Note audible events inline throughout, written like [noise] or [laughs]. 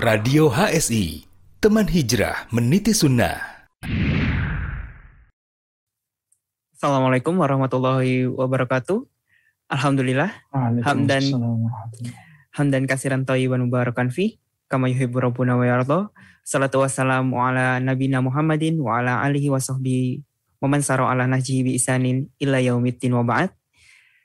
Radio HSI, teman hijrah meniti sunnah. Assalamualaikum warahmatullahi wabarakatuh. Alhamdulillah. Hamdan hamdan kasiran thayyiban mubarakan fi kama yuhibbu rabbuna wa yarda. Salatu wassalamu ala nabina Muhammadin wa ala alihi wa sahbihi wa man saro ala nahjihi bi isanin illa yaumiddin wa ba'd.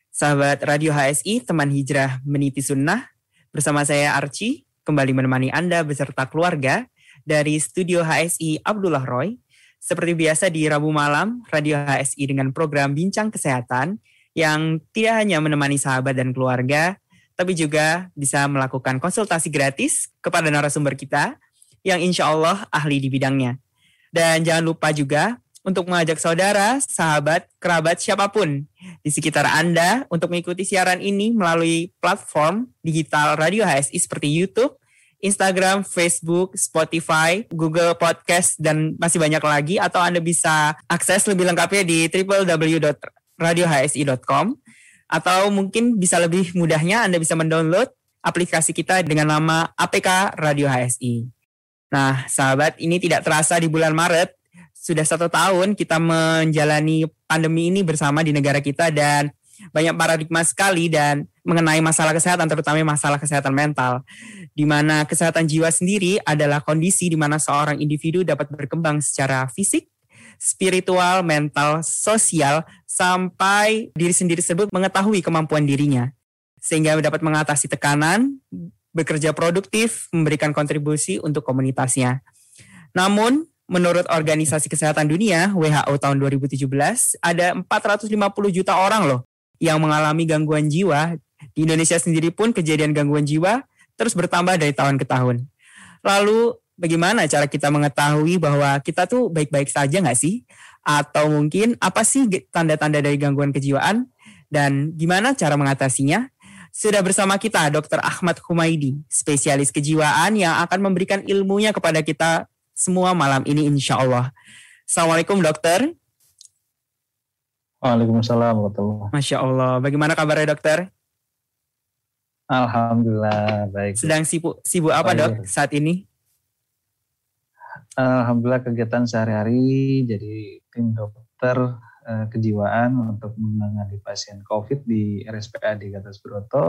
Sahabat Radio HSI, teman hijrah meniti sunnah. Bersama saya Archie, kembali menemani Anda beserta keluarga dari Studio HSI Abdullah Roy. Seperti biasa di Rabu malam, Radio HSI dengan program Bincang Kesehatan yang tidak hanya menemani sahabat dan keluarga, tapi juga bisa melakukan konsultasi gratis kepada narasumber kita yang insya Allah ahli di bidangnya. Dan jangan lupa juga untuk mengajak saudara, sahabat, kerabat, siapa pun di sekitar Anda untuk mengikuti siaran ini melalui platform digital Radio HSI seperti YouTube, Instagram, Facebook, Spotify, Google Podcast, dan masih banyak lagi. Atau Anda bisa akses lebih lengkapnya di www.radiohsi.com. Atau mungkin bisa lebih mudahnya Anda bisa mendownload aplikasi kita dengan nama APK Radio HSI. Nah, sahabat, ini tidak terasa di bulan Maret sudah satu tahun kita menjalani pandemi ini bersama di negara kita dan banyak paradigma sekali dan mengenai masalah kesehatan terutama masalah kesehatan mental di mana kesehatan jiwa sendiri adalah kondisi di mana seorang individu dapat berkembang secara fisik, spiritual, mental, sosial sampai diri sendiri tersebut mengetahui kemampuan dirinya sehingga dapat mengatasi tekanan, bekerja produktif, memberikan kontribusi untuk komunitasnya. Namun, menurut Organisasi Kesehatan Dunia WHO tahun 2017 ada 450 juta orang loh yang mengalami gangguan jiwa. Di Indonesia sendiri pun kejadian gangguan jiwa terus bertambah dari tahun ke tahun. Lalu bagaimana cara kita mengetahui bahwa kita tuh baik-baik saja nggak sih? Atau mungkin apa sih tanda-tanda dari gangguan kejiwaan? Dan gimana cara mengatasinya? Sudah bersama kita Dr. Ahmad Humaidi, spesialis kejiwaan yang akan memberikan ilmunya kepada kita semua malam ini insya Allah. Assalamualaikum dokter. Waalaikumsalam warahmatullahi Masya Allah. Bagaimana kabarnya dokter? Alhamdulillah baik. Sedang sibuk sibuk apa dok saat ini? Alhamdulillah kegiatan sehari-hari jadi tim dokter eh, kejiwaan untuk menangani pasien COVID di RSPAD Gatot Broto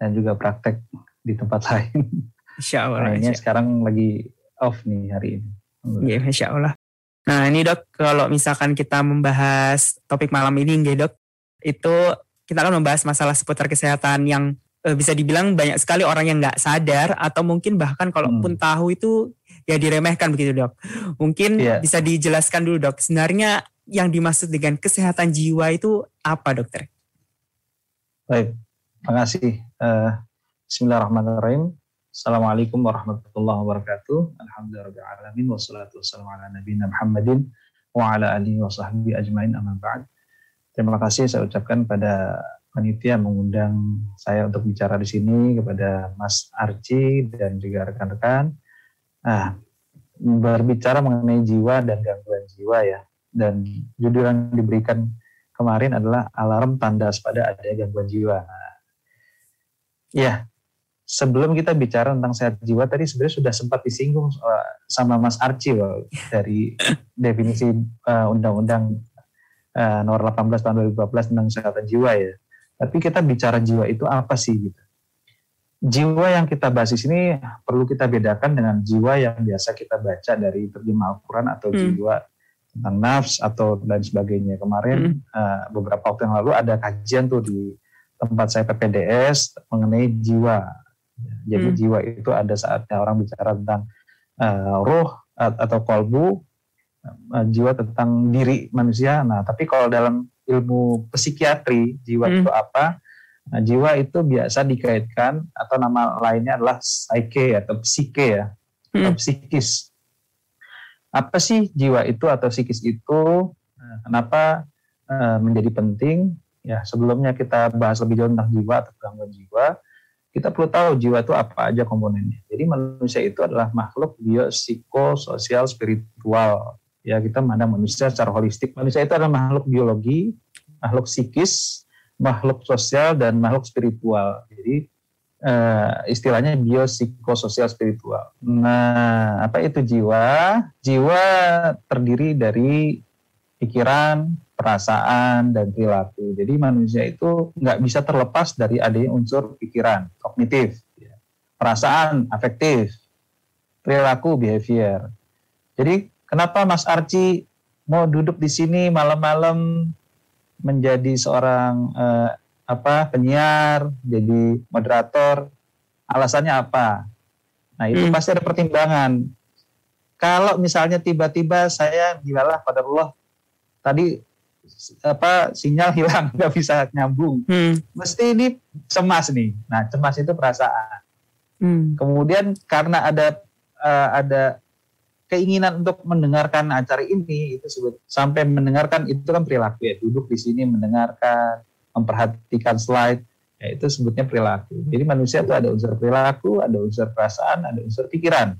dan juga praktek di tempat [laughs] lain. Insya Allah. Ini sekarang lagi off nih hari ini. Iya, Masya Allah. Nah ini dok, kalau misalkan kita membahas topik malam ini, nggak dok, itu kita akan membahas masalah seputar kesehatan yang bisa dibilang banyak sekali orang yang nggak sadar atau mungkin bahkan kalaupun hmm. tahu itu ya diremehkan begitu dok. Mungkin yeah. bisa dijelaskan dulu dok, sebenarnya yang dimaksud dengan kesehatan jiwa itu apa dokter? Baik, terima kasih. Uh, Bismillahirrahmanirrahim. Assalamualaikum warahmatullahi wabarakatuh. Alhamdulillahirrahmanirrahim. Wassalatu wassalamu ala nabiyina Muhammadin wa ala alihi wa sahbihi ajmain amma ba'd. Terima kasih saya ucapkan pada panitia mengundang saya untuk bicara di sini kepada Mas Arci dan juga rekan-rekan. Nah, berbicara mengenai jiwa dan gangguan jiwa ya. Dan judul yang diberikan kemarin adalah alarm tanda pada adanya gangguan jiwa. Ya, sebelum kita bicara tentang sehat jiwa tadi sebenarnya sudah sempat disinggung sama Mas Arci dari definisi uh, Undang-Undang uh, Nomor 18 Tahun 2012 tentang kesehatan jiwa ya. Tapi kita bicara jiwa itu apa sih gitu? Jiwa yang kita bahas di sini perlu kita bedakan dengan jiwa yang biasa kita baca dari terjemah Al-Quran atau hmm. jiwa tentang nafs atau dan sebagainya. Kemarin hmm. uh, beberapa waktu yang lalu ada kajian tuh di tempat saya PPDS mengenai jiwa jadi hmm. jiwa itu ada saatnya orang bicara tentang uh, roh atau kolbu, uh, jiwa tentang diri manusia. Nah, tapi kalau dalam ilmu psikiatri, jiwa hmm. itu apa? Nah, jiwa itu biasa dikaitkan atau nama lainnya adalah psyche atau psike ya, hmm. atau psikis. Apa sih jiwa itu atau psikis itu? Nah, kenapa uh, menjadi penting? Ya, sebelumnya kita bahas lebih jauh tentang jiwa atau gangguan jiwa kita perlu tahu jiwa itu apa aja komponennya. Jadi manusia itu adalah makhluk biopsikososial spiritual. Ya kita memandang manusia secara holistik. Manusia itu adalah makhluk biologi, makhluk psikis, makhluk sosial dan makhluk spiritual. Jadi uh, istilahnya biopsikososial spiritual. Nah, apa itu jiwa? Jiwa terdiri dari pikiran, perasaan, dan perilaku. Jadi manusia itu nggak bisa terlepas dari adanya unsur pikiran, kognitif, ya. perasaan, afektif, perilaku, behavior. Jadi kenapa Mas Arci mau duduk di sini malam-malam menjadi seorang uh, apa penyiar, jadi moderator, alasannya apa? Nah itu hmm. pasti ada pertimbangan. Kalau misalnya tiba-tiba saya bilalah pada Allah tadi apa sinyal hilang [laughs] nggak bisa nyambung, hmm. mesti ini cemas nih. Nah cemas itu perasaan. Hmm. Kemudian karena ada uh, ada keinginan untuk mendengarkan acara ini itu sebut sampai mendengarkan itu kan perilaku ya duduk di sini mendengarkan memperhatikan slide ya itu sebutnya perilaku jadi manusia itu ada unsur perilaku ada unsur perasaan ada unsur pikiran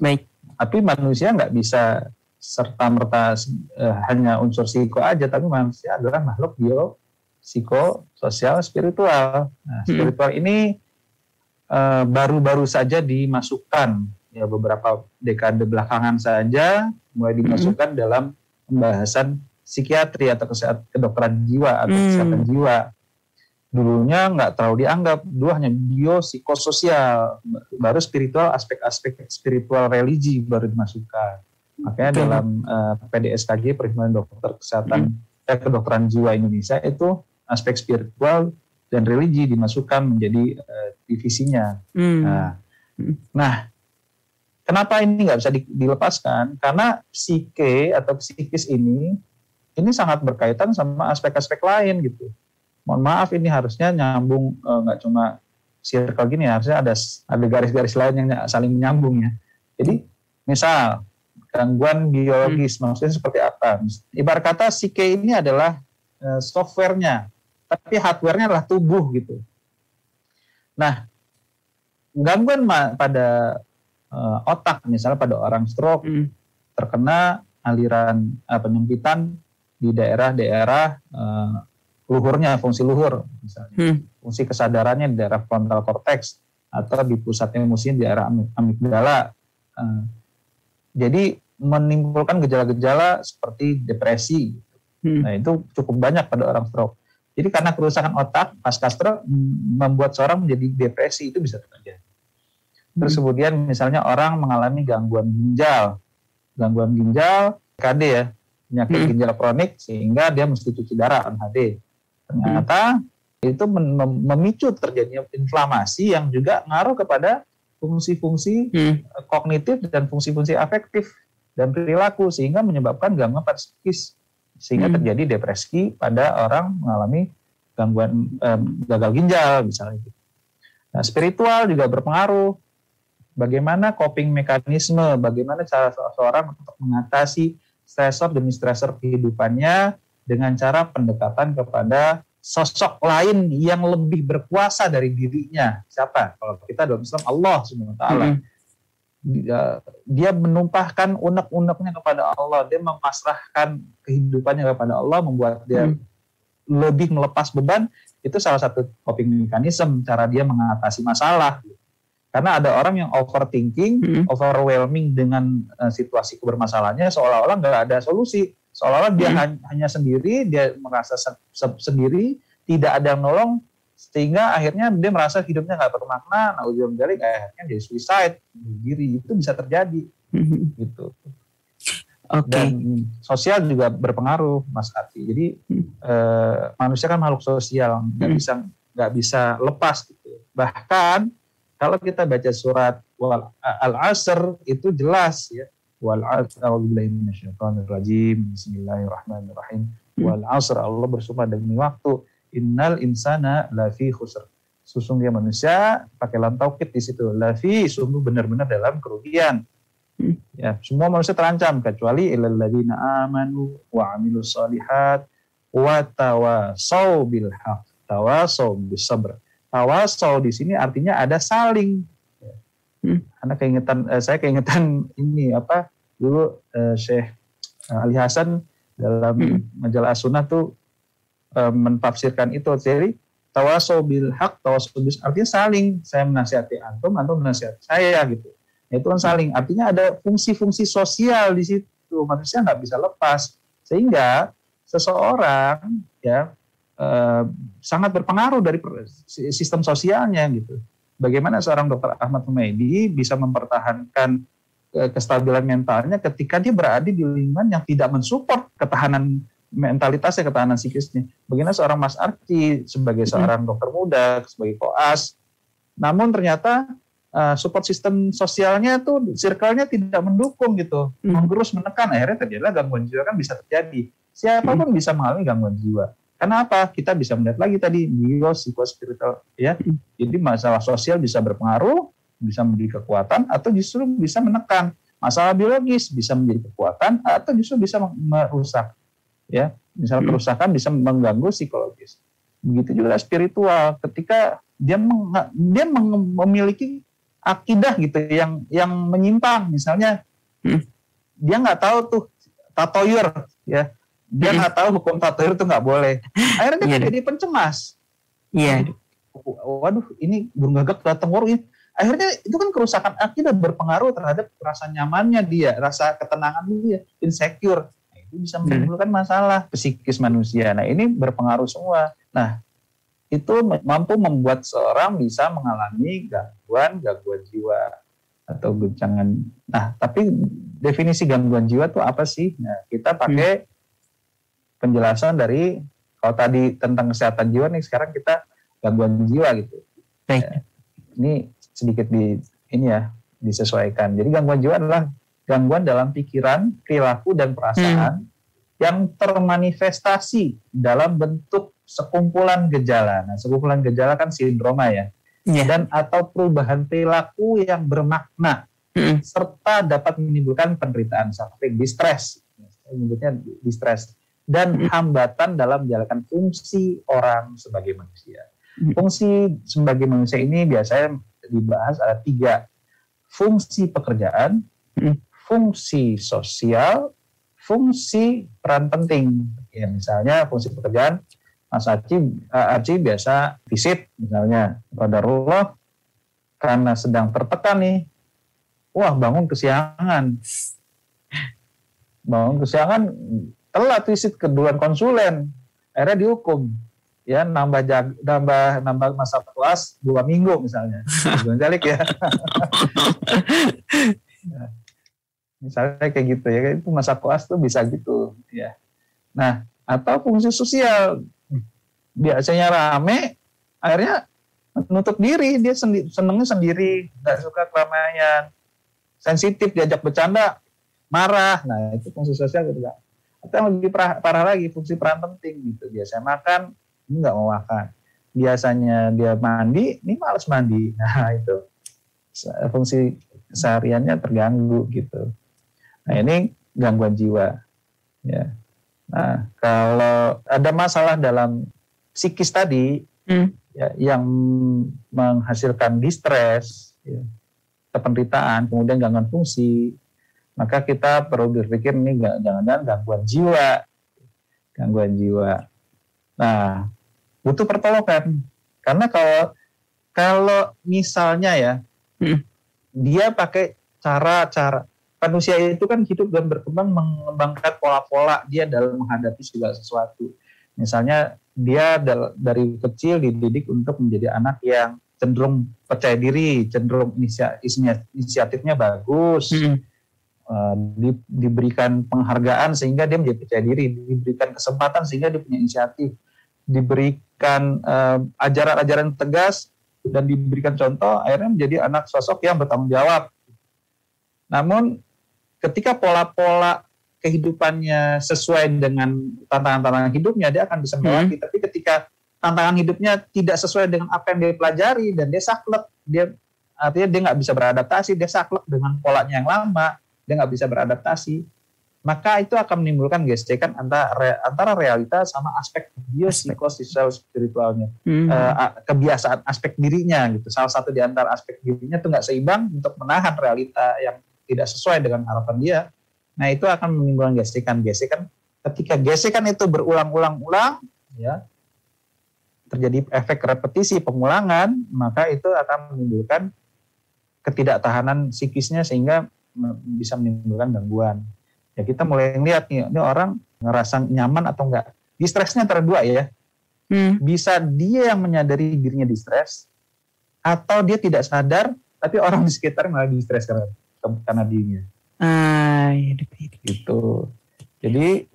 baik tapi manusia nggak bisa serta merta eh, hanya unsur psiko aja tapi manusia adalah makhluk bio psiko sosial spiritual nah hmm. spiritual hmm. ini eh, baru-baru saja dimasukkan ya beberapa dekade belakangan saja mulai dimasukkan mm -hmm. dalam pembahasan psikiatri atau kesehatan kedokteran jiwa atau mm. kesehatan jiwa. Dulunya nggak terlalu dianggap, dulu hanya biopsikososial, baru spiritual aspek-aspek spiritual religi baru dimasukkan. Makanya mm. dalam uh, eh, PDSKG Perhimpunan Dokter Kesehatan mm. eh, Kedokteran Jiwa Indonesia itu aspek spiritual dan religi dimasukkan menjadi uh, divisinya. Mm. Nah, nah Kenapa ini nggak bisa dilepaskan? Karena psike atau psikis ini ini sangat berkaitan sama aspek-aspek lain gitu. Mohon maaf ini harusnya nyambung eh, nggak cuma circle gini harusnya ada ada garis-garis lain yang saling menyambung ya. Jadi misal gangguan biologis hmm. maksudnya seperti apa? Ibarat kata psike ini adalah uh, softwarenya, tapi hardwarenya adalah tubuh gitu. Nah, gangguan pada uh, otak misalnya pada orang stroke hmm. terkena aliran uh, penyempitan di daerah-daerah uh, luhurnya fungsi luhur misalnya hmm. fungsi kesadarannya di daerah frontal cortex atau di pusat emosi di daerah amigdala uh, jadi menimbulkan gejala-gejala seperti depresi hmm. nah itu cukup banyak pada orang stroke jadi karena kerusakan otak pasca stroke membuat seorang menjadi depresi itu bisa terjadi Terus hmm. kemudian misalnya orang mengalami gangguan ginjal, gangguan ginjal KD ya, penyakit hmm. ginjal kronik sehingga dia mesti cuci darah NHD. Ternyata hmm. itu memicu terjadinya inflamasi yang juga ngaruh kepada fungsi-fungsi hmm. kognitif dan fungsi-fungsi afektif dan perilaku sehingga menyebabkan gangguan pada psikis sehingga hmm. terjadi depresi pada orang mengalami gangguan eh, gagal ginjal misalnya. Nah, spiritual juga berpengaruh bagaimana coping mekanisme, bagaimana cara seseorang untuk mengatasi stresor demi stresor kehidupannya dengan cara pendekatan kepada sosok lain yang lebih berkuasa dari dirinya. Siapa? Kalau kita dalam Islam Allah Subhanahu wa taala. Hmm. Dia, dia menumpahkan unek-uneknya kepada Allah, dia memasrahkan kehidupannya kepada Allah, membuat dia hmm. lebih melepas beban. Itu salah satu coping mekanisme cara dia mengatasi masalah. Karena ada orang yang overthinking, hmm. overwhelming dengan uh, situasi kebermasalahannya seolah-olah nggak ada solusi. Seolah-olah dia hmm. hanya sendiri, dia merasa se se sendiri, tidak ada yang nolong, sehingga akhirnya dia merasa hidupnya nggak bermakna. Nah, ujung jari akhirnya dia suicide, diri itu bisa terjadi, hmm. gitu. Okay. Dan sosial juga berpengaruh, Mas Ati. Jadi hmm. uh, manusia kan makhluk sosial, nggak hmm. bisa nggak bisa lepas gitu. Bahkan kalau kita baca surat al-asr itu jelas ya. Wal rajim. Bismillahirrahmanirrahim. Wal asr Allah bersumpah demi waktu. Innal insana lafi khusr. Sesungguhnya manusia pakai lam taukid di situ. Lafi sungguh benar-benar dalam kerugian. Ya, semua manusia terancam kecuali illalladzina amanu wa amilus solihat wa tawasau bil haq tawasau bis sabr tawasau di sini artinya ada saling. Hmm. Karena keingetan eh, saya keingetan [laughs] ini apa dulu eh, Syekh eh, Ali Hasan dalam hmm. majalah Sunnah tuh eh, mentafsirkan itu. Jadi tawaso bil hak, tawaso bil artinya saling. Saya menasihati antum, antum menasihati saya gitu. Nah, itu kan saling. Artinya ada fungsi-fungsi sosial di situ. Manusia nggak bisa lepas. Sehingga seseorang ya eh, sangat berpengaruh dari sistem sosialnya gitu. Bagaimana seorang dokter Ahmad Humaydi bisa mempertahankan eh, kestabilan mentalnya ketika dia berada di lingkungan yang tidak mensupport ketahanan mentalitasnya, ketahanan psikisnya. Bagaimana seorang Mas Arci sebagai seorang dokter muda, sebagai koas, namun ternyata uh, support sistem sosialnya tuh circle-nya tidak mendukung gitu, menggerus menekan, akhirnya terjadilah gangguan jiwa kan bisa terjadi. Siapa pun bisa mengalami gangguan jiwa. Kenapa? Kita bisa melihat lagi tadi bio psikospiritual ya. Hmm. Jadi masalah sosial bisa berpengaruh, bisa menjadi kekuatan atau justru bisa menekan. Masalah biologis bisa menjadi kekuatan atau justru bisa merusak ya misalnya hmm. kerusakan bisa mengganggu psikologis begitu juga spiritual ketika dia meng, dia memiliki akidah gitu yang yang menyimpang misalnya hmm. dia nggak tahu tuh tatoyur ya dia nggak tahu hukum tatoyur itu nggak boleh akhirnya dia yeah. jadi pencemas iya yeah. waduh ini burung gagak datang waru akhirnya itu kan kerusakan akidah berpengaruh terhadap rasa nyamannya dia rasa ketenangan dia insecure itu bisa hmm. menimbulkan masalah psikis manusia. Nah ini berpengaruh semua. Nah itu mampu membuat seorang bisa mengalami gangguan gangguan jiwa atau guncangan. Nah tapi definisi gangguan jiwa itu apa sih? Nah kita pakai hmm. Penjelasan dari kalau tadi tentang kesehatan jiwa nih sekarang kita gangguan jiwa gitu. Baik. Ya, ini sedikit di ini ya disesuaikan. Jadi gangguan jiwa adalah gangguan dalam pikiran, perilaku dan perasaan hmm. yang termanifestasi dalam bentuk sekumpulan gejala. Nah, sekumpulan gejala kan sindroma ya. Yeah. Dan atau perubahan perilaku yang bermakna hmm. serta dapat menimbulkan penderitaan sampai distres. Menyebutnya distres dan hambatan dalam menjalankan fungsi orang sebagai manusia. Hmm. Fungsi sebagai manusia ini biasanya dibahas ada tiga fungsi pekerjaan, hmm fungsi sosial, fungsi peran penting. Ya, misalnya fungsi pekerjaan, Mas Aci, uh, Aci biasa visit misalnya pada Allah karena sedang tertekan nih, wah bangun kesiangan, [laughs] bangun kesiangan, telat visit ke duluan konsulen, akhirnya dihukum. Ya nambah jag, nambah nambah masa puas dua minggu misalnya, balik ya. [laughs] misalnya kayak gitu ya itu masa koas tuh bisa gitu ya. Nah atau fungsi sosial. Biasanya rame akhirnya menutup diri. Dia sendi, senengnya sendiri nggak suka keramaian. Sensitif diajak bercanda marah. Nah itu fungsi sosial gitu atau yang lebih parah, parah lagi fungsi peran penting gitu biasanya makan ini nggak mau makan biasanya dia mandi ini males mandi [laughs] nah itu fungsi sehariannya terganggu gitu Nah ini gangguan jiwa. Ya. Nah kalau ada masalah dalam psikis tadi hmm. ya, yang menghasilkan distres, ya, kependeritaan, kemudian gangguan fungsi, maka kita perlu berpikir ini jangan-jangan gangguan jiwa, gangguan jiwa. Nah butuh pertolongan karena kalau kalau misalnya ya hmm. dia pakai cara-cara manusia itu kan hidup dan berkembang mengembangkan pola-pola dia dalam menghadapi segala sesuatu. Misalnya dia dari kecil dididik untuk menjadi anak yang cenderung percaya diri, cenderung inisiatifnya bagus, hmm. Uh, di, diberikan penghargaan sehingga dia menjadi percaya diri, diberikan kesempatan sehingga dia punya inisiatif, diberikan uh, ajaran-ajaran tegas dan diberikan contoh, akhirnya menjadi anak sosok yang bertanggung jawab. Namun ketika pola-pola kehidupannya sesuai dengan tantangan-tantangan hidupnya, dia akan bisa melewati. Hmm. Tapi ketika tantangan hidupnya tidak sesuai dengan apa yang dia pelajari dan dia saklek, dia artinya dia nggak bisa beradaptasi, dia saklek dengan polanya yang lama, dia nggak bisa beradaptasi, maka itu akan menimbulkan gesekan antara antara realita sama aspek biopsikososial spiritualnya, hmm. uh, kebiasaan aspek dirinya gitu. Salah satu di antara aspek dirinya itu nggak seimbang untuk menahan realita yang tidak sesuai dengan harapan dia, nah itu akan menimbulkan gesekan-gesekan. Ketika gesekan itu berulang-ulang-ulang, ya, terjadi efek repetisi pengulangan, maka itu akan menimbulkan ketidaktahanan psikisnya sehingga bisa menimbulkan gangguan. Ya kita mulai lihat nih, ini orang ngerasa nyaman atau enggak. Distresnya antara dua ya. Hmm. Bisa dia yang menyadari dirinya distres, atau dia tidak sadar, tapi orang di sekitar malah distres karena, karena dirinya. Ah, iya, gitu. Jadi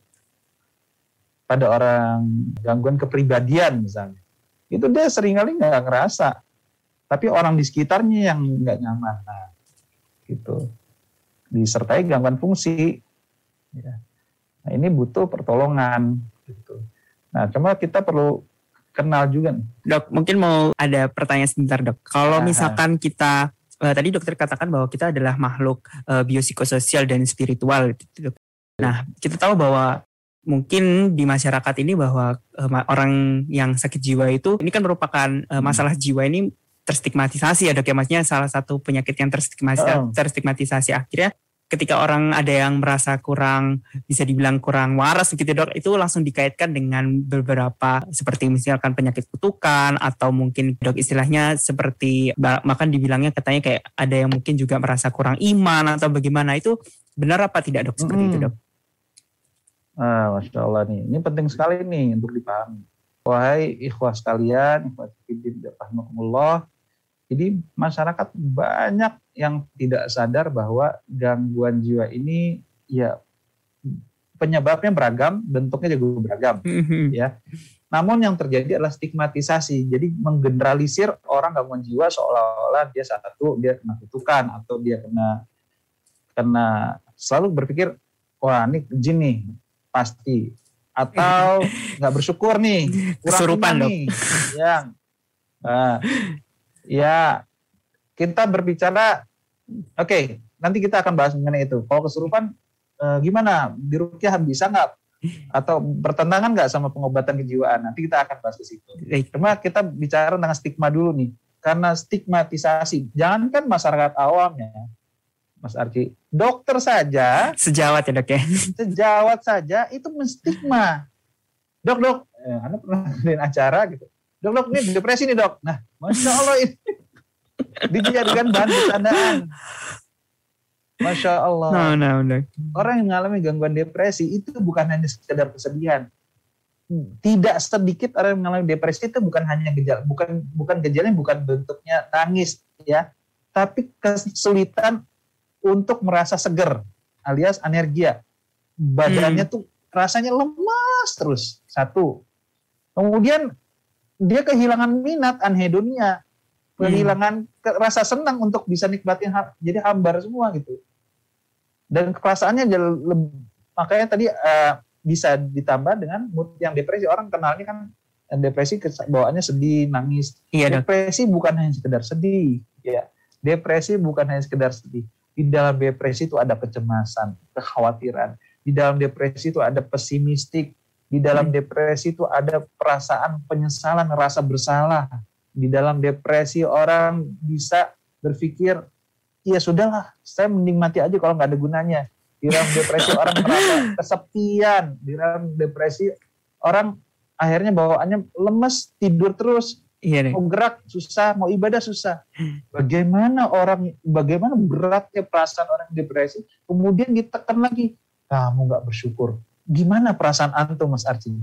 pada orang gangguan kepribadian misalnya, itu dia sering kali nggak ngerasa, tapi orang di sekitarnya yang nggak nyaman. Nah, gitu. Disertai gangguan fungsi. Ya. Nah, ini butuh pertolongan. Gitu. Nah, cuma kita perlu kenal juga nih. Dok, mungkin mau ada pertanyaan sebentar dok. Kalau misalkan kita uh, tadi dokter katakan bahwa kita adalah makhluk uh, biopsikososial dan spiritual gitu. Nah, kita tahu bahwa mungkin di masyarakat ini bahwa uh, orang yang sakit jiwa itu ini kan merupakan uh, masalah jiwa ini terstigmatisasi ya dok ya maksudnya salah satu penyakit yang terstigmatisasi, oh. terstigmatisasi akhirnya ketika orang ada yang merasa kurang bisa dibilang kurang waras gitu dok itu langsung dikaitkan dengan beberapa seperti misalkan penyakit kutukan atau mungkin dok istilahnya seperti makan dibilangnya katanya kayak ada yang mungkin juga merasa kurang iman atau bagaimana itu benar apa tidak dok seperti hmm. itu dok? Ah, Masya Allah nih, ini penting sekali nih untuk dipahami. Wahai ikhwah sekalian, ikhwah rahmatullah, jadi masyarakat banyak yang tidak sadar bahwa gangguan jiwa ini ya penyebabnya beragam, bentuknya juga beragam, mm-hmm. ya. Namun yang terjadi adalah stigmatisasi. Jadi menggeneralisir orang gangguan jiwa seolah-olah dia satu dia kena kutukan atau dia kena kena selalu berpikir wah ini jin nih pasti atau nggak bersyukur nih kesurupan nih yang uh, Ya, kita berbicara, oke, okay, nanti kita akan bahas mengenai itu. Kalau kesurupan, eh, gimana? Di Rukyah bisa nggak? Atau bertentangan nggak sama pengobatan kejiwaan? Nanti kita akan bahas ke situ. Cuma kita bicara tentang stigma dulu nih. Karena stigmatisasi, jangankan masyarakat awamnya, Mas Arki, dokter saja. Sejawat ya dok ya? Sejawat saja itu menstigma. Dok, dok, eh, Anda pernah ngadain acara gitu dok dok ini depresi nih dok nah masya allah ini dijadikan bahan bercandaan Masya Allah. No, no, no. Orang yang mengalami gangguan depresi itu bukan hanya sekedar kesedihan. Tidak sedikit orang yang mengalami depresi itu bukan hanya gejala, bukan bukan gejala bukan bentuknya tangis ya, tapi kesulitan untuk merasa seger alias anergia. Badannya hmm. tuh rasanya lemas terus. Satu. Kemudian dia kehilangan minat anhedonnya kehilangan hmm. rasa senang untuk bisa nikmatin jadi hambar semua gitu. Dan perasaannya makanya tadi uh, bisa ditambah dengan mood yang depresi. Orang kenalnya kan depresi bawaannya sedih nangis. Iya, depresi dong. bukan hanya sekedar sedih ya. Depresi bukan hanya sekedar sedih. Di dalam depresi itu ada kecemasan kekhawatiran. Di dalam depresi itu ada pesimistik di dalam hmm. depresi itu ada perasaan penyesalan, rasa bersalah. Di dalam depresi orang bisa berpikir, ya sudahlah, saya mending mati aja kalau nggak ada gunanya. Di dalam depresi orang merasa [laughs] kesepian. Di dalam depresi orang akhirnya bawaannya lemes, tidur terus. Iya Mau gerak susah, mau ibadah susah. Bagaimana orang, bagaimana beratnya perasaan orang depresi, kemudian ditekan lagi, kamu nggak bersyukur, gimana perasaan antum Mas Arci?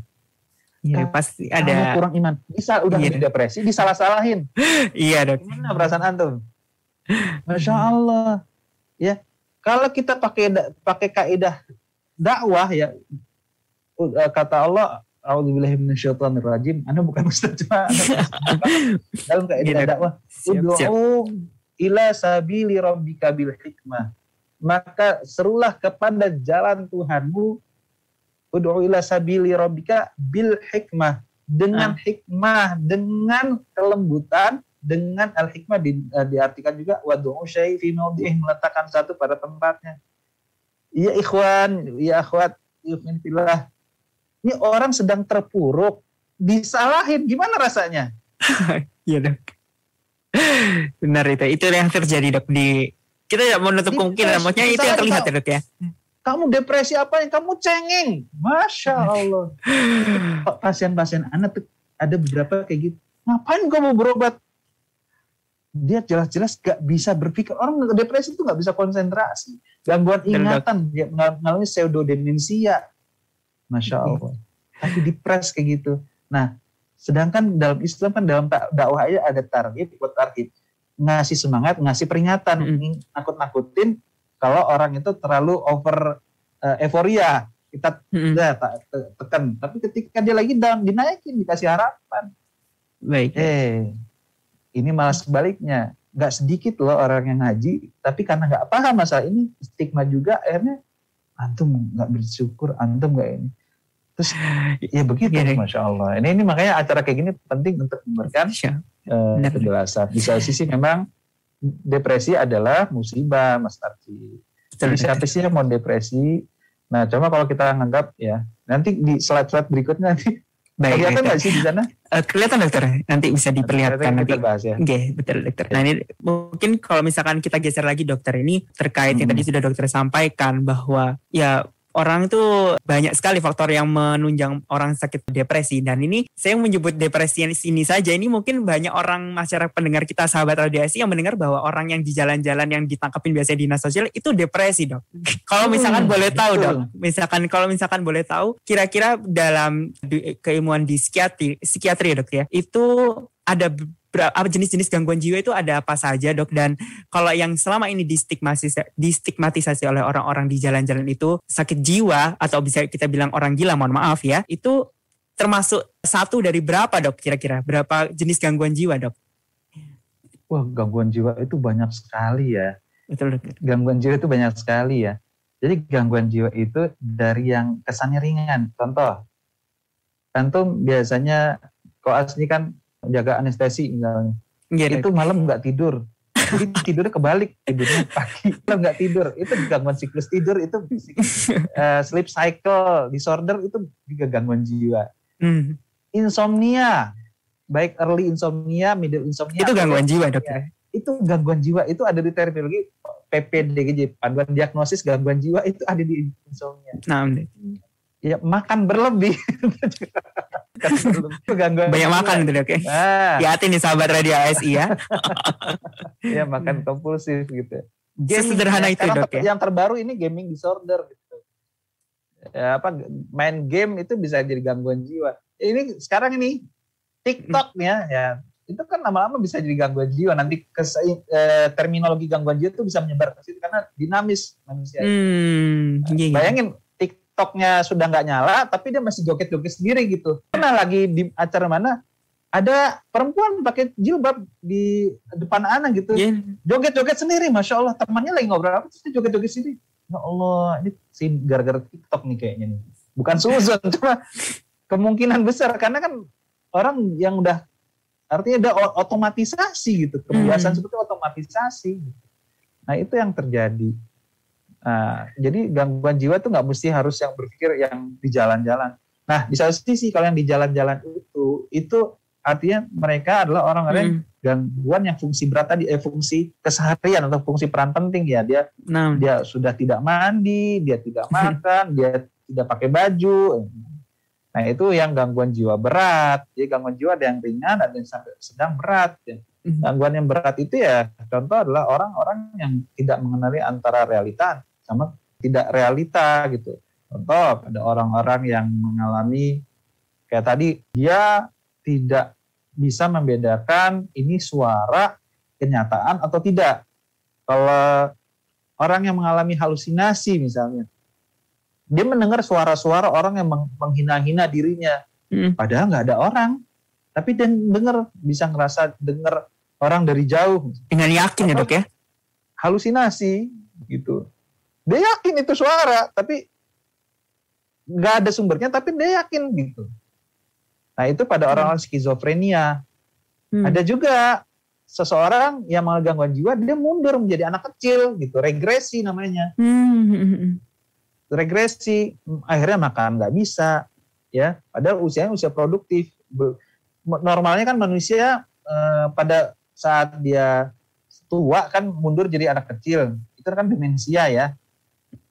Iya pasti ada. Kamu kurang iman. Bisa udah iya, depresi, disalah-salahin. [laughs] iya dok. Gimana perasaan antum? Masya Allah. Ya, kalau kita pakai pakai kaidah dakwah ya uh, kata Allah A'udzubillahiminasyaitonirrajim. [laughs] Anda bukan ustaz cuma dalam kaidah iya, dakwah. Ud'u ila sabili rabbika bil hikmah. Maka serulah kepada jalan Tuhanmu ud'u ila sabili rabbika bil hikmah. Dengan ah. hikmah dengan kelembutan dengan al hikmah di, uh, diartikan juga wad'u syai fi meletakkan satu pada tempatnya. Ya ikhwan ya akhwat fillah ini orang sedang terpuruk disalahin. Gimana rasanya? Iya [laughs] dok. Benar itu itu yang terjadi dok di kita tidak menutup kemungkinan maksudnya itu yang terlihat ya dok ya kamu depresi apa yang kamu cengeng masya [laughs] allah pasien-pasien anak tuh ada beberapa kayak gitu. Ngapain kamu berobat? Dia jelas-jelas gak bisa berpikir. Orang depresi itu gak bisa konsentrasi. Gangguan ingatan, dia mengalami pseudodemensia. Masya Allah. Tapi depres kayak gitu. Nah, sedangkan dalam Islam kan dalam dakwah aja ada target buat target ngasih semangat, ngasih peringatan, mm nakut-nakutin kalau orang itu terlalu over uh, euforia kita mm -hmm. tekan. Tapi ketika dia lagi down, dinaikin, dikasih harapan. Baik. Eh, ini malah sebaliknya. Gak sedikit loh orang yang ngaji, tapi karena gak paham masalah ini, stigma juga akhirnya antum gak bersyukur, antum gak ini. Terus [sighs] ya begitu, ya, masya Allah. Ini ini makanya acara kayak gini penting untuk memberikan uh, penjelasan. Di satu sisi memang depresi adalah musibah, Mas. Jadi siapa sih yang mau depresi? Nah, coba kalau kita nganggap ya, nanti di slide-slide berikutnya nanti [laughs] Baik, kelihatan nggak sih di sana? Uh, kelihatan dokter, nanti bisa diperlihatkan nanti. bahas ya. Oke, okay, betul dokter. Nah ini mungkin kalau misalkan kita geser lagi dokter ini terkait hmm. yang tadi sudah dokter sampaikan bahwa ya orang itu banyak sekali faktor yang menunjang orang sakit depresi. Dan ini saya menyebut depresi sini saja. Ini mungkin banyak orang masyarakat pendengar kita sahabat radiasi yang mendengar bahwa orang yang di jalan-jalan yang ditangkapin biasanya dinas sosial itu depresi dok. [laughs] kalau misalkan hmm, boleh tahu dok, misalkan kalau misalkan boleh tahu kira-kira dalam keilmuan di psikiatri psikiatri ya dok ya itu ada berapa jenis-jenis gangguan jiwa itu ada apa saja dok dan kalau yang selama ini distigmatisasi, distigmatisasi oleh orang-orang di jalan-jalan itu sakit jiwa atau bisa kita bilang orang gila mohon maaf ya itu termasuk satu dari berapa dok kira-kira berapa jenis gangguan jiwa dok? Wah gangguan jiwa itu banyak sekali ya. Betul, betul. Gangguan jiwa itu banyak sekali ya. Jadi gangguan jiwa itu dari yang kesannya ringan. Contoh, antum biasanya kok asli kan jaga anestesi misalnya. Yeah, itu malam nggak tidur. Jadi tidurnya kebalik, tidurnya pagi, malam nggak tidur. Itu gangguan siklus tidur, itu uh, [laughs] sleep cycle disorder itu juga gangguan jiwa. Mm. Insomnia, baik early insomnia, middle insomnia. Itu gangguan jiwa dokter. Itu gangguan jiwa, itu ada di terminologi PPDGJ, panduan diagnosis gangguan jiwa itu ada di insomnia. Nah, ya makan berlebih. [laughs] gangguan banyak makan gitu oke. Okay? nah. hati nih sahabat radio ASI ya. [laughs] Ya makan kompulsif gitu game sederhana itu dok ya? yang terbaru ini gaming disorder gitu. Ya, apa main game itu bisa jadi gangguan jiwa. Ini sekarang ini TikTok ya ya. Itu kan lama-lama bisa jadi gangguan jiwa. Nanti ke eh, terminologi gangguan jiwa itu bisa menyebar ke situ karena dinamis manusia. Hmm, nah, iya, iya. bayangin TikToknya sudah nggak nyala, tapi dia masih joget-joget sendiri gitu. Pernah lagi di acara mana ada perempuan pakai jilbab di depan anak gitu, yeah. joget-joget sendiri, masya Allah. Temannya lagi ngobrol apa, terus dia joget-joget sendiri. Ya Allah, ini sih gara-gara TikTok nih kayaknya nih. Bukan suzon, [laughs] cuma kemungkinan besar karena kan orang yang udah artinya udah otomatisasi gitu, kebiasaan hmm. seperti otomatisasi. Nah itu yang terjadi. Nah, jadi gangguan jiwa itu nggak mesti harus yang berpikir yang di jalan-jalan. Nah, di satu sisi kalau yang di jalan-jalan itu, itu artinya mereka adalah orang-orang hmm. gangguan yang fungsi berat tadi, eh, fungsi keseharian atau fungsi peran penting ya. Dia nah. dia sudah tidak mandi, dia tidak [laughs] makan, dia tidak pakai baju. Nah, itu yang gangguan jiwa berat. Jadi gangguan jiwa ada yang ringan, ada yang sedang berat. Ya. Hmm. Gangguan yang berat itu ya contoh adalah orang-orang yang tidak mengenali antara realita sama tidak realita gitu. Contoh ada orang-orang yang mengalami kayak tadi dia tidak bisa membedakan ini suara kenyataan atau tidak. Kalau orang yang mengalami halusinasi misalnya, dia mendengar suara-suara orang yang menghina-hina dirinya, hmm. padahal nggak ada orang, tapi dia dengar bisa ngerasa dengar orang dari jauh. Dengan yakin ya dok ya? Halusinasi gitu. Dia yakin itu suara, tapi nggak ada sumbernya, tapi dia yakin gitu. Nah itu pada orang-orang skizofrenia. Hmm. Ada juga seseorang yang mengalami gangguan jiwa, dia mundur menjadi anak kecil gitu, regresi namanya. Hmm. Regresi, akhirnya makan nggak bisa, ya. Padahal usianya usia produktif. Normalnya kan manusia eh, pada saat dia tua kan mundur jadi anak kecil, itu kan demensia ya.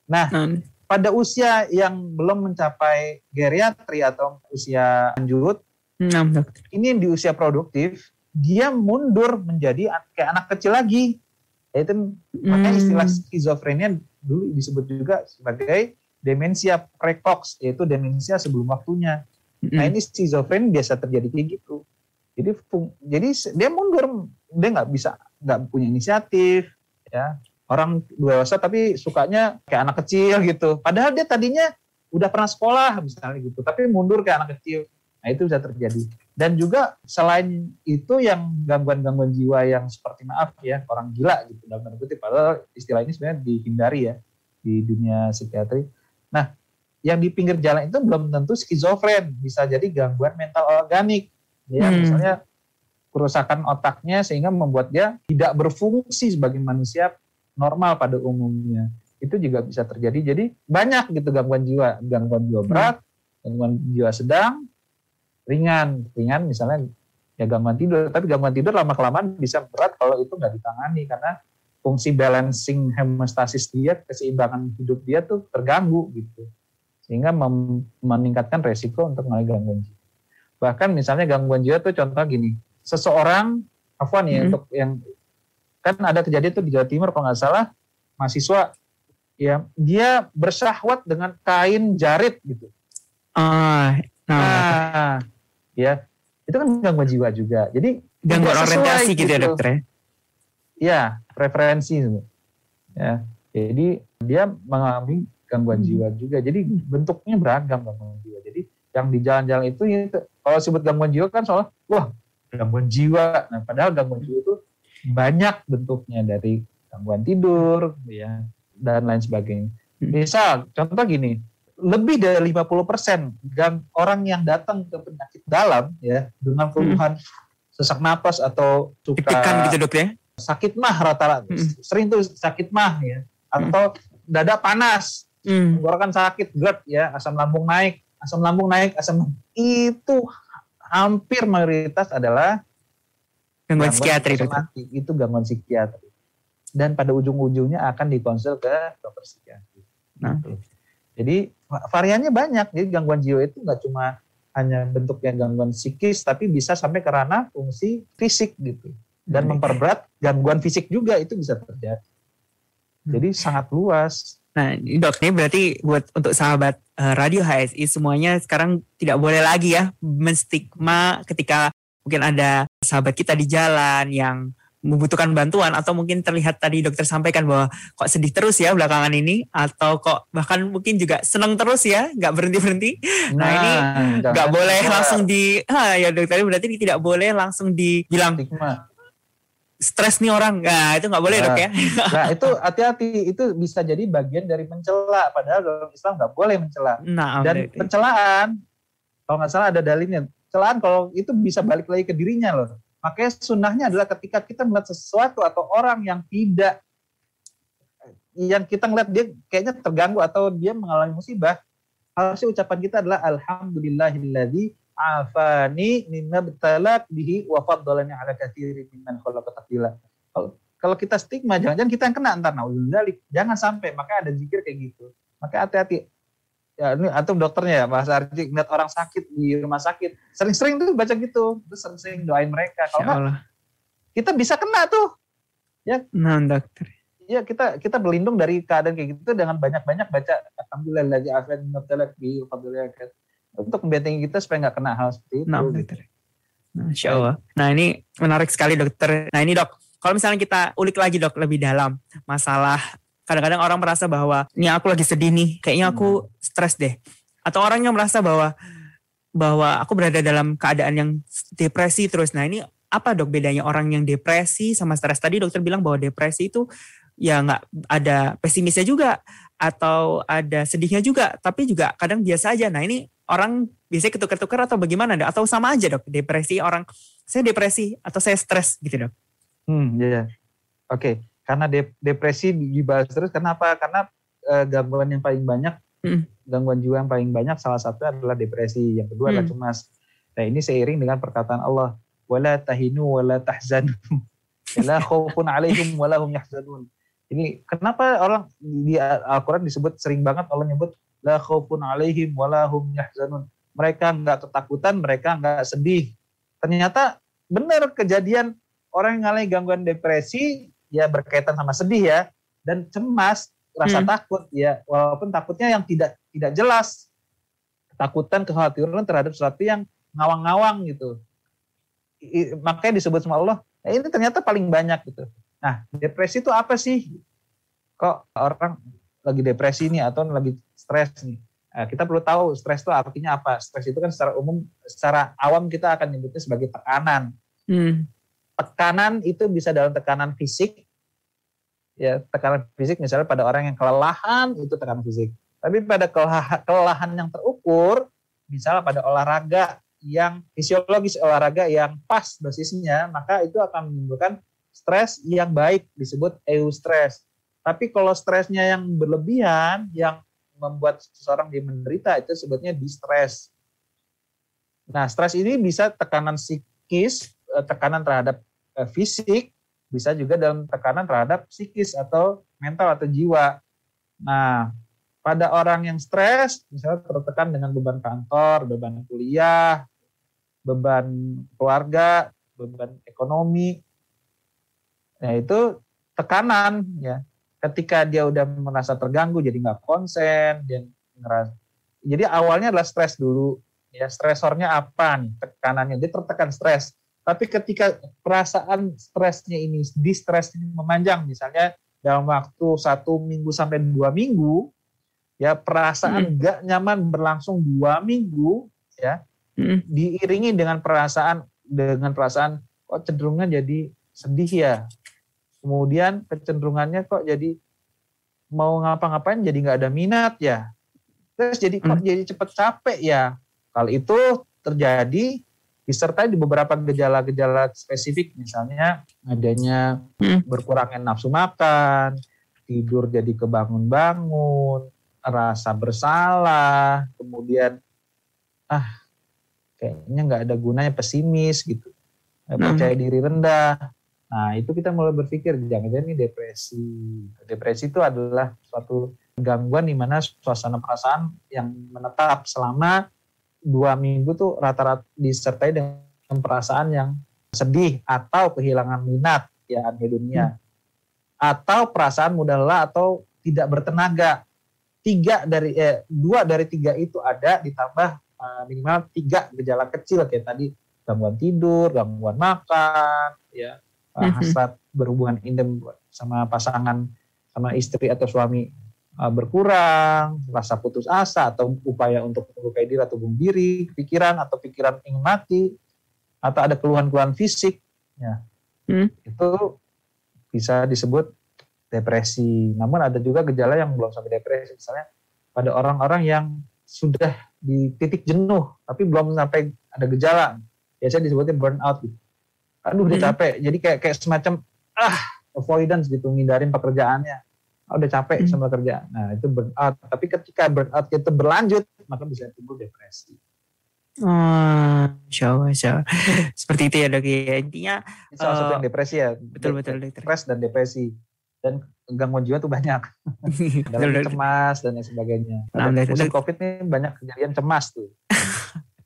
Nah, hmm. pada usia yang belum mencapai geriatri atau usia lanjut, Nah, dokter. Ini di usia produktif, dia mundur menjadi kayak anak kecil lagi. Itu makanya Hmm. istilah skizofrenia dulu disebut juga sebagai demensia precox, yaitu demensia sebelum waktunya. Nah Mm. ini skizofren biasa terjadi kayak gitu. Jadi jadi dia mundur, dia nggak bisa nggak punya inisiatif, ya orang dewasa tapi sukanya kayak anak kecil gitu. Padahal dia tadinya udah pernah sekolah misalnya gitu, tapi mundur kayak anak kecil. Nah itu bisa terjadi. Dan juga selain itu yang gangguan-gangguan jiwa yang seperti maaf ya orang gila gitu dalam tanda kutip. Padahal istilah ini sebenarnya dihindari ya di dunia psikiatri. Nah yang di pinggir jalan itu belum tentu skizofren, bisa jadi gangguan mental organik. Ya, Hmm. misalnya kerusakan otaknya sehingga membuat dia tidak berfungsi sebagai manusia normal pada umumnya. Itu juga bisa terjadi. Jadi banyak gitu gangguan jiwa, gangguan jiwa berat, gangguan jiwa sedang, ringan. Ringan misalnya ya gangguan tidur, tapi gangguan tidur lama-kelamaan bisa berat kalau itu nggak ditangani karena fungsi balancing hemostasis dia, keseimbangan hidup dia tuh terganggu gitu. Sehingga meningkatkan resiko untuk mengalami gangguan jiwa. Bahkan misalnya gangguan jiwa tuh contoh gini, seseorang, Afwan ya Hmm. untuk yang kan ada kejadian tuh di Jawa Timur kalau nggak salah mahasiswa ya dia bersahwat dengan kain jarit gitu. Ah, nah, Nah, ya itu kan gangguan jiwa juga. Jadi gangguan orientasi gitu ya gitu. dokter ya. ya preferensi gitu. ya jadi dia mengalami gangguan Hmm. jiwa juga jadi bentuknya beragam gangguan jiwa jadi yang di jalan-jalan itu, itu kalau sebut gangguan jiwa kan soal wah gangguan jiwa nah padahal gangguan jiwa itu banyak bentuknya dari gangguan tidur ya dan lain sebagainya Hmm. misal contoh gini lebih dari 50% gang orang yang datang ke penyakit dalam ya dengan keluhan sesak napas atau suka gitu dok ya. sakit mah rata-rata Hmm. sering tuh sakit mah ya atau dada panas Hmm. tenggorokan sakit GERD ya asam lambung naik asam lambung naik asam lambung- itu hampir mayoritas adalah Gangguan psikiatri psikosomatik, itu gangguan psikiatri dan pada ujung-ujungnya akan dikonsul ke dokter psikiatri Nah. Gitu. jadi va- variannya banyak jadi gangguan jiwa itu nggak cuma hanya bentuknya gangguan psikis tapi bisa sampai ke ranah fungsi fisik gitu dan memperberat gangguan fisik juga itu bisa terjadi. Jadi sangat luas. Nah, ini dok, ini berarti buat untuk sahabat eh, Radio HSI semuanya sekarang tidak boleh lagi ya menstigma ketika mungkin ada sahabat kita di jalan yang membutuhkan bantuan atau mungkin terlihat tadi dokter sampaikan bahwa kok sedih terus ya belakangan ini atau kok bahkan mungkin juga senang terus ya nggak berhenti berhenti Nah, ini jangan nggak boleh langsung di ah, ya dokter berarti tidak boleh langsung dibilang stigma. Stres nih orang nah itu nggak boleh Nah. dok ya [laughs] Nah itu hati-hati itu bisa jadi bagian dari mencela. Padahal dalam Islam nggak boleh mencela. nah Dan berarti. pencelaan kalau nggak salah ada dalilnya. Celaan kalau itu bisa balik lagi ke dirinya loh. Makanya sunnahnya adalah ketika kita melihat sesuatu atau orang yang tidak yang kita ngeliat dia kayaknya terganggu atau dia mengalami musibah, harusnya ucapan kita adalah alhamdulillahilladzi afani mimma betalak bihi wa faddalani ala katsirin mimman khalaqa tafdila. Kalau kalau kita stigma jangan-jangan kita yang kena entar naudzubillah jangan sampai maka ada zikir kayak gitu. Maka hati-hati. Ya ini antum dokternya ya Mas Arji ngeliat orang sakit di rumah sakit. Sering-sering tuh baca gitu. Terus sering-sering doain mereka. Kalau nggak Allah. kita bisa kena tuh. Nah dokter. Ya kita kita berlindung dari keadaan kayak gitu dengan banyak-banyak baca alhamdulillah lagi afan mubtalak bi fadlillah untuk membentengi kita supaya nggak kena hal seperti itu. Nah, dokter. Nah, Insya Allah. Nah, ini menarik sekali dokter. Nah, ini dok, kalau misalnya kita ulik lagi dok lebih dalam masalah kadang-kadang orang merasa bahwa ini aku lagi sedih nih, kayaknya aku stres deh. Atau orang yang merasa bahwa bahwa aku berada dalam keadaan yang depresi terus. Nah, ini apa dok bedanya orang yang depresi sama stres? Tadi dokter bilang bahwa depresi itu ya nggak ada pesimisnya juga atau ada sedihnya juga, tapi juga kadang biasa aja. Nah, ini orang biasanya ketukar-tukar atau bagaimana dok? Atau sama aja dok? Depresi orang saya depresi atau saya stres gitu dok? Hmm, ya. Oke, karena de- depresi dibahas terus kenapa? Karena eh, gangguan yang paling banyak Hmm. gangguan jiwa yang paling banyak salah satu adalah depresi, yang kedua adalah Hmm. cemas. Nah, ini seiring dengan perkataan Allah, wala tahinu wala tahzanu. [laughs] La khaufun alaihim wala hum yahzanun. Ini kenapa orang di Al-Qur'an disebut sering banget Allah nyebut la khaufun alaihim wala hum yahzanun. mereka nggak ketakutan, mereka nggak sedih. Ternyata benar kejadian orang yang mengalami gangguan depresi ya berkaitan sama sedih ya dan cemas, rasa Hmm. takut ya walaupun takutnya yang tidak tidak jelas. Ketakutan, kekhawatiran terhadap sesuatu yang ngawang-ngawang gitu. I- makanya disebut sama Allah, ya ini ternyata paling banyak gitu. Nah, depresi itu apa sih? Kok orang lagi depresi nih atau lagi stres nih? Nah, kita perlu tahu stres itu artinya apa. Stres itu kan secara umum, secara awam kita akan nyebutnya sebagai tekanan. Hmm. Tekanan itu bisa dalam tekanan fisik, ya tekanan fisik misalnya pada orang yang kelelahan itu tekanan fisik. Tapi pada kelelahan, kelelahan yang terukur, misalnya pada olahraga yang fisiologis olahraga yang pas dosisnya, maka itu akan menimbulkan stres yang baik disebut eustress. Tapi kalau stresnya yang berlebihan, yang membuat seseorang dia menderita itu sebutnya distress. Nah, stres ini bisa tekanan psikis, eh, tekanan terhadap eh, fisik, bisa juga dalam tekanan terhadap psikis atau mental atau jiwa. Nah, pada orang yang stres, misalnya tertekan dengan beban kantor, beban kuliah, beban keluarga, beban ekonomi, nah itu tekanan ya. Ketika dia udah merasa terganggu, jadi nggak konsen, dia ngerasa. Jadi awalnya adalah stres dulu, ya stresornya apa nih tekanannya, dia tertekan stres. Tapi ketika perasaan stresnya ini, di stres ini memanjang, misalnya dalam waktu satu minggu sampai dua minggu, ya perasaan nggak nyaman berlangsung dua minggu, ya Hmm. diiringi dengan perasaan dengan perasaan kok cenderungnya jadi sedih ya. Kemudian kecenderungannya kok jadi mau ngapa-ngapain jadi nggak ada minat ya. Terus jadi kok jadi cepet capek ya. Kalau itu terjadi disertai di beberapa gejala-gejala spesifik misalnya adanya Hmm. berkurangnya nafsu makan, tidur jadi kebangun-bangun, rasa bersalah, kemudian ah kayaknya nggak ada gunanya pesimis gitu, Hmm. percaya diri rendah. Nah itu kita mulai berpikir jangan-jangan ini depresi. Depresi itu adalah suatu gangguan di mana suasana perasaan yang menetap selama dua minggu tuh rata-rata disertai dengan perasaan yang sedih atau kehilangan minat ya dunia. Atau perasaan mudah lelah atau tidak bertenaga. Tiga dari eh, dua dari tiga itu ada ditambah eh, minimal tiga gejala kecil kayak tadi gangguan tidur gangguan makan ya Mhm. hasrat berhubungan intim sama pasangan sama istri atau suami eh, berkurang rasa putus asa atau upaya untuk melukai diri atau bunuh diri pikiran atau pikiran ingin mati atau ada keluhan-keluhan fisik ya Hmm. itu bisa disebut depresi. Namun ada juga gejala yang belum sampai depresi, misalnya pada orang-orang yang sudah di titik jenuh tapi belum sampai ada gejala. Biasanya disebutnya burnout gitu. Aduh udah capek. Jadi kayak kayak semacam ah avoidance gitu, ngindarin pekerjaannya. Ah, udah capek Hmm. sama kerjaan. Nah, itu burnout. Tapi ketika burnout itu berlanjut, maka bisa timbul depresi. Oh, Masya Allah, Masya Allah. [laughs] Seperti itu ya dok ya. Intinya salah satu Eh, yang depresi ya. betul betul dokter. Stres dan depresi. Dan gangguan jiwa tuh banyak. [laughs] Dalam cemas dan lain sebagainya. Nah, musim COVID ini banyak kejadian cemas tuh. [laughs]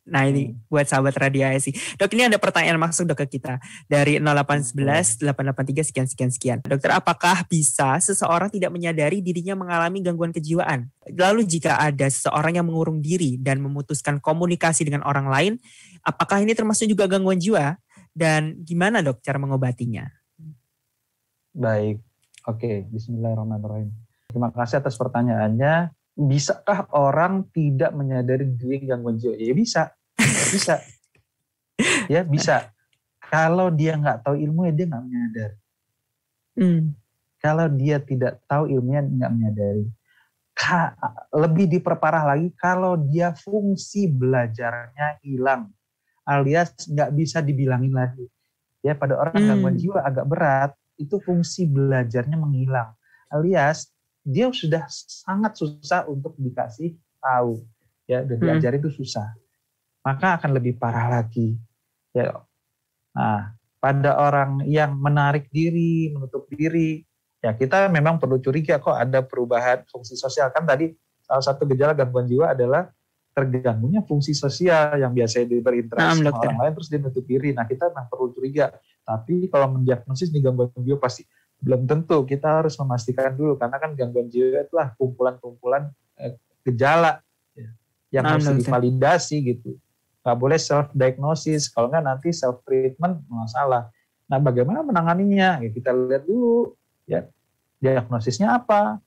Nah ini buat sahabat radio ASI. Dok ini ada pertanyaan masuk dok ke kita dari 0811 883 sekian sekian sekian. Dokter apakah bisa seseorang tidak menyadari dirinya mengalami gangguan kejiwaan? Lalu jika ada seseorang yang mengurung diri dan memutuskan komunikasi dengan orang lain, apakah ini termasuk juga gangguan jiwa? Dan gimana dok cara mengobatinya? Baik, oke. Bismillahirrahmanirrahim. Terima kasih atas pertanyaannya. Bisakah orang tidak menyadari diri gangguan jiwa? Ya bisa, bisa. ya bisa. Kalau dia nggak tahu ilmunya dia nggak menyadari. Hmm. Kalau dia tidak tahu ilmunya nggak menyadari. Ka- lebih diperparah lagi kalau dia fungsi belajarnya hilang alias nggak bisa dibilangin lagi. Ya pada orang Hmm. gangguan jiwa agak berat itu fungsi belajarnya menghilang alias dia sudah sangat susah untuk dikasih tahu ya dan Hmm. diajari itu susah maka akan lebih parah lagi ya nah pada orang yang menarik diri menutup diri ya kita memang perlu curiga kok ada perubahan fungsi sosial kan tadi salah satu gejala gangguan jiwa adalah terganggunya fungsi sosial yang biasanya dia berinteraksi Nah, sama orang lain terus dia nutup diri. Nah kita nah perlu curiga. Tapi kalau mendiagnosis nih gangguan jiwa pasti belum tentu. Kita harus memastikan dulu karena kan gangguan jiwa itulah kumpulan-kumpulan eh, gejala ya, yang Nah, harus divalidasi gitu. Nggak boleh self diagnosis. Kalau nggak nanti self treatment masalah. Nah bagaimana menanganinya? Ya, kita lihat dulu ya diagnosisnya apa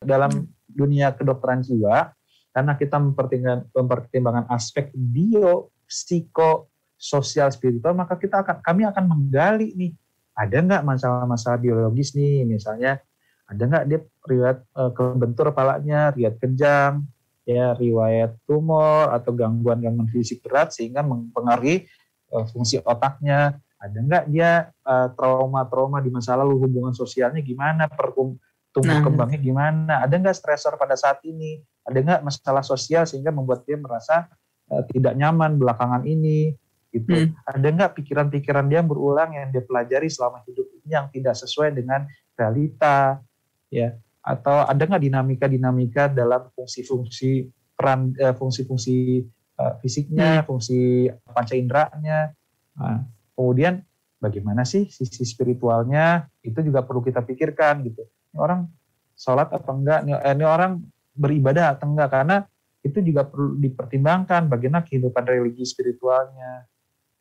dalam dunia kedokteran jiwa karena kita mempertimbangkan, mempertimbangkan aspek bio, psiko, sosial, spiritual, maka kita akan kami akan menggali nih ada nggak masalah-masalah biologis nih, misalnya ada nggak dia riwayat eh, kebentur kepalanya, riwayat kejang, ya riwayat tumor atau gangguan-gangguan fisik berat sehingga mempengaruhi eh, fungsi otaknya, ada nggak dia eh, trauma-trauma di masa lalu hubungan sosialnya gimana, perkum- tumbuh Nah. kembangnya gimana, ada nggak stresor pada saat ini, ada nggak masalah sosial sehingga membuat dia merasa eh, tidak nyaman belakangan ini? Gitu. Hmm. ada nggak pikiran-pikiran dia yang berulang yang dia pelajari selama hidup ini yang tidak sesuai dengan realita? Ya atau ada nggak dinamika-dinamika dalam fungsi-fungsi peran eh, fungsi-fungsi eh, fisiknya fungsi panca inderanya? Nah, kemudian bagaimana sih sisi spiritualnya? Itu juga perlu kita pikirkan gitu. Ini orang sholat apa enggak? Ini, eh, ini orang beribadah atau enggak? Karena itu juga perlu dipertimbangkan bagaimana kehidupan religi spiritualnya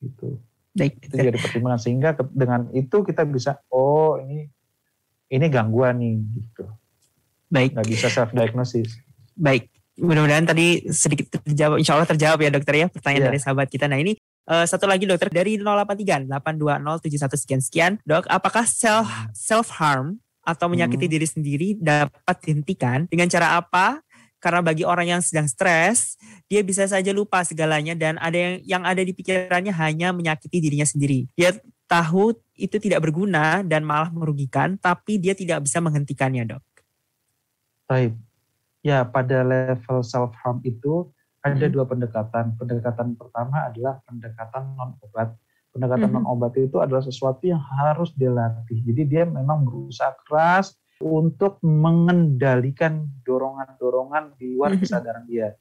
gitu. Baik, itu jadi pertimbangan. Sehingga dengan itu kita bisa oh ini ini gangguan nih gitu baik, nggak bisa self diagnosis baik. Mudah-mudahan tadi sedikit terjawab, insya Allah terjawab ya dokter ya pertanyaan Iya. dari sahabat kita. Nah ini eh, satu lagi dokter dari 083 82071 sekian sekian dok, apakah self self harm atau menyakiti Hmm. diri sendiri dapat dihentikan dengan cara apa? Karena bagi orang yang sedang stres, dia bisa saja lupa segalanya dan ada yang yang ada di pikirannya hanya menyakiti dirinya sendiri. Dia tahu itu tidak berguna dan malah merugikan, tapi dia tidak bisa menghentikannya, dok. Baik. Ya, pada level self harm itu ada Hmm. dua pendekatan. Pendekatan pertama adalah pendekatan non obat. Pendekatan Mhm. non obat itu adalah sesuatu yang harus dilatih. Jadi dia memang berusaha keras untuk mengendalikan dorongan-dorongan di luar Mhm. kesadaran dia.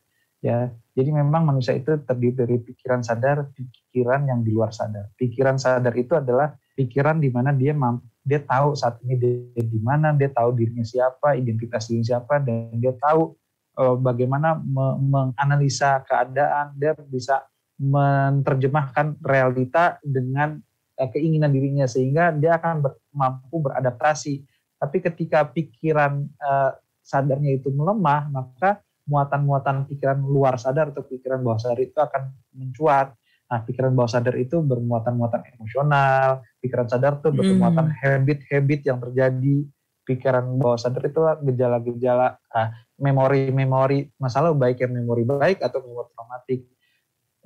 Ya, jadi memang manusia itu terdiri dari pikiran sadar, pikiran yang di luar sadar. Pikiran sadar itu adalah pikiran di mana dia mampu dia tahu saat ini dia di mana, dia tahu dirinya siapa, identitas dirinya siapa, dan dia tahu eh, bagaimana me- menganalisa keadaan, dia bisa menerjemahkan realita dengan eh, keinginan dirinya sehingga dia akan ber- mampu beradaptasi. Tapi ketika pikiran eh, sadarnya itu melemah, maka muatan-muatan pikiran luar sadar atau pikiran bawah sadar itu akan mencuat. Nah, pikiran bawah sadar itu bermuatan-muatan emosional, pikiran sadar itu bermuatan habit-habit yang terjadi. Pikiran bawah sadar itu gejala-gejala ah, memori-memori masalah baik yang memori baik atau memori traumatik.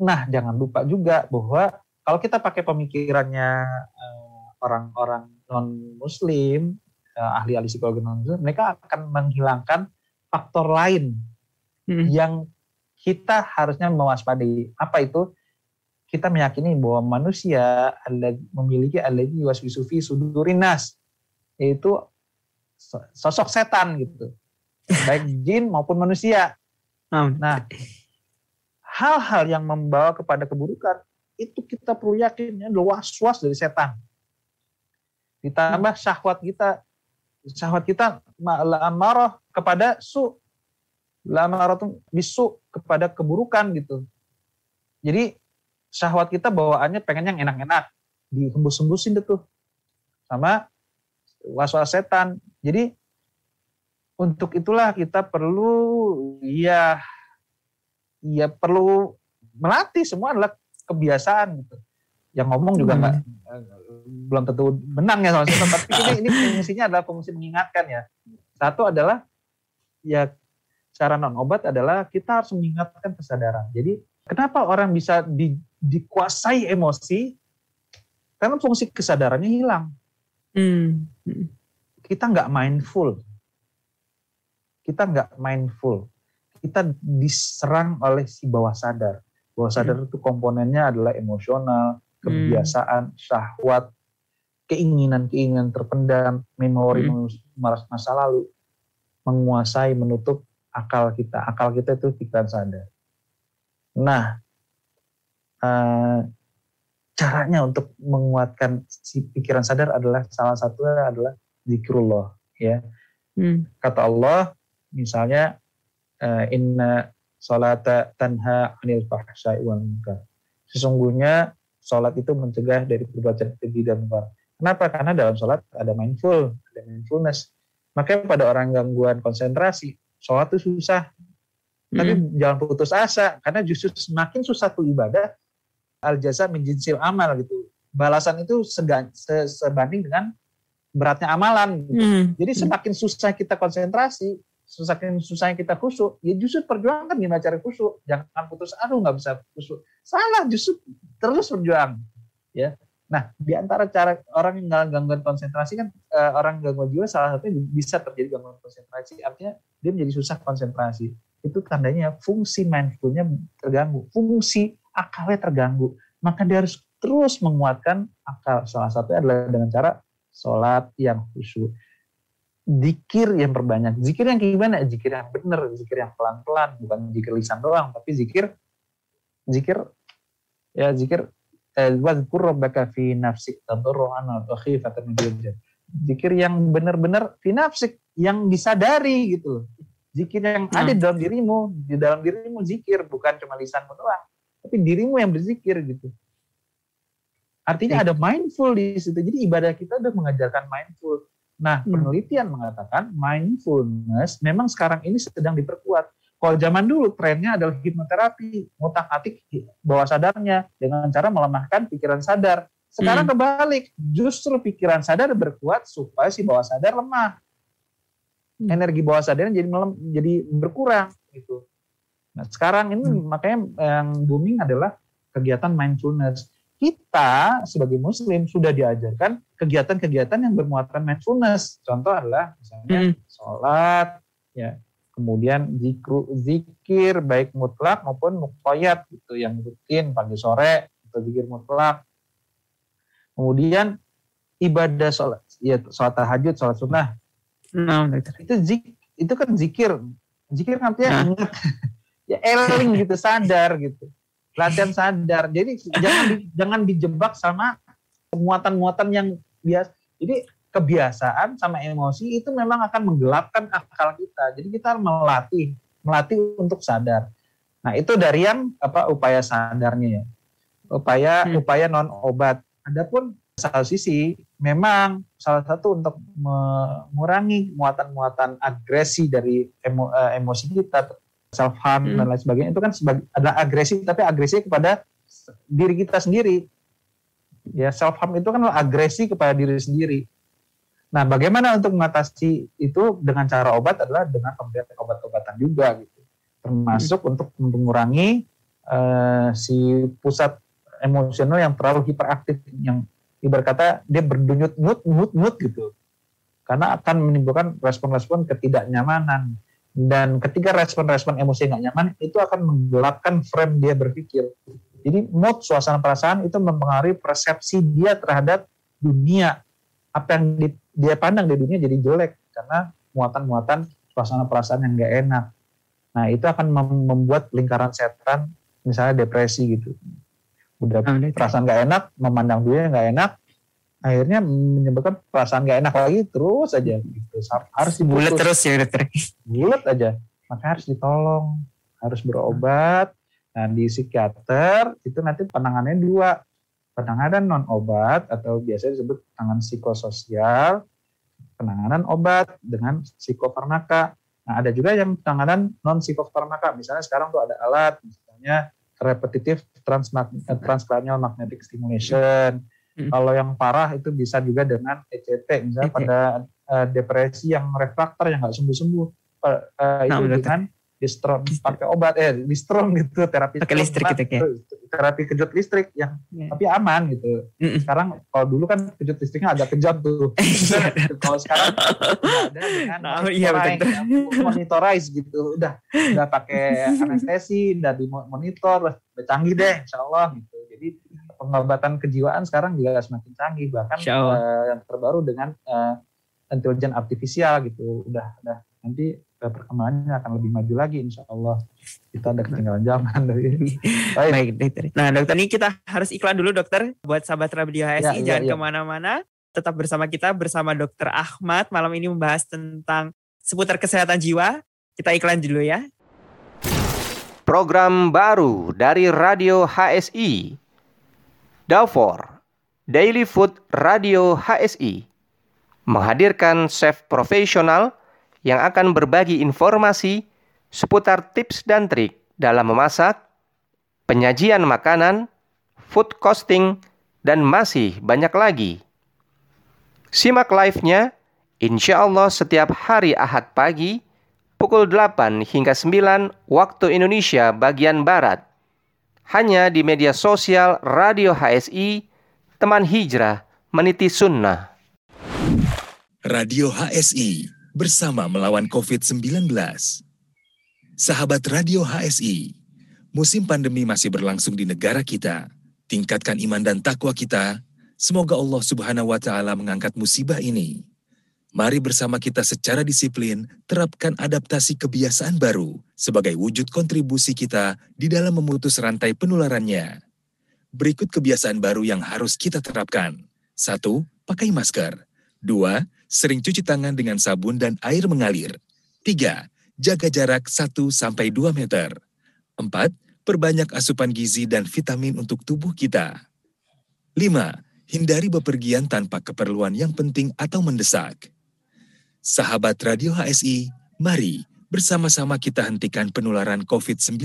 Nah, jangan lupa juga bahwa kalau kita pakai pemikirannya eh, orang-orang non-muslim, eh, ahli-ahli psikologi non-muslim, mereka akan menghilangkan faktor lain Hmm. yang kita harusnya mewaspadai. Apa itu? Kita meyakini bahwa manusia memiliki alergi waswisu fi sudurinas, yaitu so- sosok setan gitu, baik jin maupun manusia. Nah, hal-hal yang membawa kepada keburukan itu kita perlu yakin ya was-was dari setan. Ditambah syahwat kita, syahwat kita marah kepada su, lamaratun bisu kepada keburukan gitu. Jadi syahwat kita bawaannya pengen yang enak-enak, dihembus-hembusin deh tuh sama was-was setan. Jadi untuk itulah kita perlu ya ya perlu melatih semua adalah kebiasaan gitu. Yang ngomong juga Hmm. nggak eh, belum tentu menang ya sama setan, tapi ini, ini fungsinya adalah fungsi mengingatkan ya. Satu adalah ya cara non obat adalah kita harus mengingatkan kesadaran. Jadi kenapa orang bisa di- dikuasai emosi? Karena fungsi kesadarannya hilang. Hmm. Hmm. Kita nggak mindful. Kita nggak mindful. Kita diserang oleh si bawah sadar. Bawah sadar itu komponennya adalah emosional, kebiasaan, syahwat, keinginan-keinginan terpendam, memori masa masa lalu, menguasai, menutup akal kita. Akal kita itu pikiran sadar. Nah, uh, caranya untuk menguatkan si pikiran sadar adalah salah satunya adalah zikrullah ya. Hmm. Kata Allah misalnya uh, inna salata tanha anil fahsya'i wal munkar. Sesungguhnya salat itu mencegah dari perbuatan keji dan munkar. Kenapa? Karena dalam salat ada mindful, ada mindfulness. Makanya pada orang gangguan konsentrasi, sholat itu susah. Tapi hmm. jangan putus asa, karena justru semakin susah tuh ibadah, al jasa menjinsil amal gitu. Balasan itu segan, se, sebanding dengan beratnya amalan. Gitu. Hmm. Jadi semakin susah kita konsentrasi, semakin susah kita khusyuk, ya justru perjuangkan gimana cara khusyuk. Jangan putus asa, nggak bisa khusyuk. Salah, justru terus berjuang. Ya, Nah, di antara cara orang yang gangguan konsentrasi kan uh, orang gangguan jiwa salah satunya bisa terjadi gangguan konsentrasi. Artinya dia menjadi susah konsentrasi. Itu tandanya fungsi mindfulnya terganggu, fungsi akalnya terganggu, maka dia harus terus menguatkan akal. Salah satunya adalah dengan cara sholat yang khusyuk. Zikir yang berbanyak. Zikir yang gimana? Zikir yang benar, zikir yang pelan-pelan, bukan zikir lisan doang, tapi zikir zikir ya zikir eh, wadhkur rabbaka fi nafsik tadarruan wa khifatan Zikir yang benar-benar fi nafsik yang disadari gitu Zikir yang hmm. ada di dalam dirimu, di dalam dirimu zikir bukan cuma lisanmu doang tapi dirimu yang berzikir gitu. Artinya ada mindful di situ. Jadi ibadah kita udah mengajarkan mindful. Nah, hmm. penelitian mengatakan mindfulness memang sekarang ini sedang diperkuat. Kalau zaman dulu trennya adalah hipnoterapi, ngotak atik bawah sadarnya dengan cara melemahkan pikiran sadar. Sekarang hmm. kebalik, justru pikiran sadar berkuat supaya si bawah sadar lemah. Hmm. Energi bawah sadar jadi melem, jadi berkurang gitu. Nah, sekarang ini hmm. makanya yang booming adalah kegiatan mindfulness. Kita sebagai muslim sudah diajarkan kegiatan-kegiatan yang bermuatan mindfulness. Contoh adalah misalnya hmm. sholat, ya, kemudian zikru, zikir baik mutlak maupun muqayyad gitu yang rutin pagi sore atau zikir mutlak. Kemudian ibadah sholat, ya sholat tahajud, sholat sunnah. Nah, itu zik, itu kan zikir. Zikir kan artinya nah. ingat [laughs] ya eling gitu sadar gitu. Latihan sadar. Jadi jangan di, jangan dijebak sama muatan-muatan yang biasa jadi kebiasaan sama emosi itu memang akan menggelapkan akal kita. Jadi kita melatih melatih untuk sadar. Nah itu dari yang apa upaya sadarnya ya. Upaya hmm. upaya non obat adapun salah sisi memang salah satu untuk mengurangi muatan-muatan agresi dari emo, uh, emosi kita self harm hmm. dan lain sebagainya itu kan sebagai adalah agresi tapi agresi kepada diri kita sendiri. Ya self harm itu kan agresi kepada diri sendiri. Nah bagaimana untuk mengatasi itu dengan cara obat adalah dengan pemberian obat-obatan juga gitu. Termasuk hmm. untuk mengurangi uh, si pusat emosional yang terlalu hiperaktif yang ibarat kata dia berdenyut mut mut mut gitu. Karena akan menimbulkan respon-respon ketidaknyamanan dan ketika respon-respon emosi nggak nyaman itu akan menggelapkan frame dia berpikir. Jadi mood suasana perasaan itu mempengaruhi persepsi dia terhadap dunia. Apa yang di, dia pandang di dunia jadi jelek karena muatan-muatan suasana perasaan yang nggak enak. Nah itu akan membuat lingkaran setan misalnya depresi gitu. Udah ah, perasaan nggak enak memandang dunia nggak enak akhirnya menyebabkan perasaan gak enak lagi terus aja gitu. harus bulat terus ya dokter bulat aja. Maka harus ditolong harus berobat. Nah di psikiater itu nanti penanganannya dua. Penanganan non obat atau biasanya disebut penanganan psikososial penanganan obat dengan psikofarmaka. Nah ada juga yang penanganan non psikofarmaka misalnya sekarang tuh ada alat misalnya repetitive transcranial magnetic stimulation Hmm. Kalau yang parah itu bisa juga dengan ECT, misalnya okay. pada uh, depresi yang refraktor yang nggak sembuh-sembuh, uh, uh, nah, itu dengan distrom pakai obat eh distrom [laughs] gitu terapi pakai listrik gitu ya? terapi kejut listrik yang yeah. tapi aman gitu. Mm -mm. sekarang kalau dulu kan kejut listriknya agak kejam tuh. [laughs] Iya. [laughs] kalau sekarang ada dengan nah, iya, monitorize gitu. Udah udah pakai anestesi udah dimonitor udah canggih deh insya Allah gitu pengobatan kejiwaan sekarang juga semakin canggih. Bahkan uh, yang terbaru dengan uh, intelijen artifisial gitu. Udah udah. Nanti perkembangannya akan lebih maju lagi insya Allah. Kita ada ketinggalan zaman [laughs] dari baik. baik dokter. Nah dokter ini kita harus iklan dulu dokter. Buat sahabat radio HSI ya, jangan ya, ya. ke mana-mana. Tetap bersama kita bersama dokter Ahmad. Malam ini membahas tentang seputar kesehatan jiwa. Kita iklan dulu ya. Program baru dari radio HSI Dafor Daily Food Radio HSI menghadirkan chef profesional yang akan berbagi informasi seputar tips dan trik dalam memasak, penyajian makanan, food costing, dan masih banyak lagi. Simak live-nya insya Allah setiap hari Ahad pagi pukul 8 hingga 9 waktu Indonesia bagian Barat. Hanya di media sosial Radio HSI, Teman Hijrah, Meniti Sunnah. Radio HSI bersama melawan COVID-19. Sahabat Radio HSI, musim pandemi masih berlangsung di negara kita. Tingkatkan iman dan takwa kita. Semoga Allah Subhanahu wa taala mengangkat musibah ini. Mari bersama kita secara disiplin terapkan adaptasi kebiasaan baru sebagai wujud kontribusi kita di dalam memutus rantai penularannya. Berikut kebiasaan baru yang harus kita terapkan. Satu, pakai masker. Dua, sering cuci tangan dengan sabun dan air mengalir. 3. Jaga jarak 1-2 meter. 4. Perbanyak asupan gizi dan vitamin untuk tubuh kita. 5. Hindari bepergian tanpa keperluan yang penting atau mendesak. Sahabat Radio HSI, mari bersama-sama kita hentikan penularan COVID-19.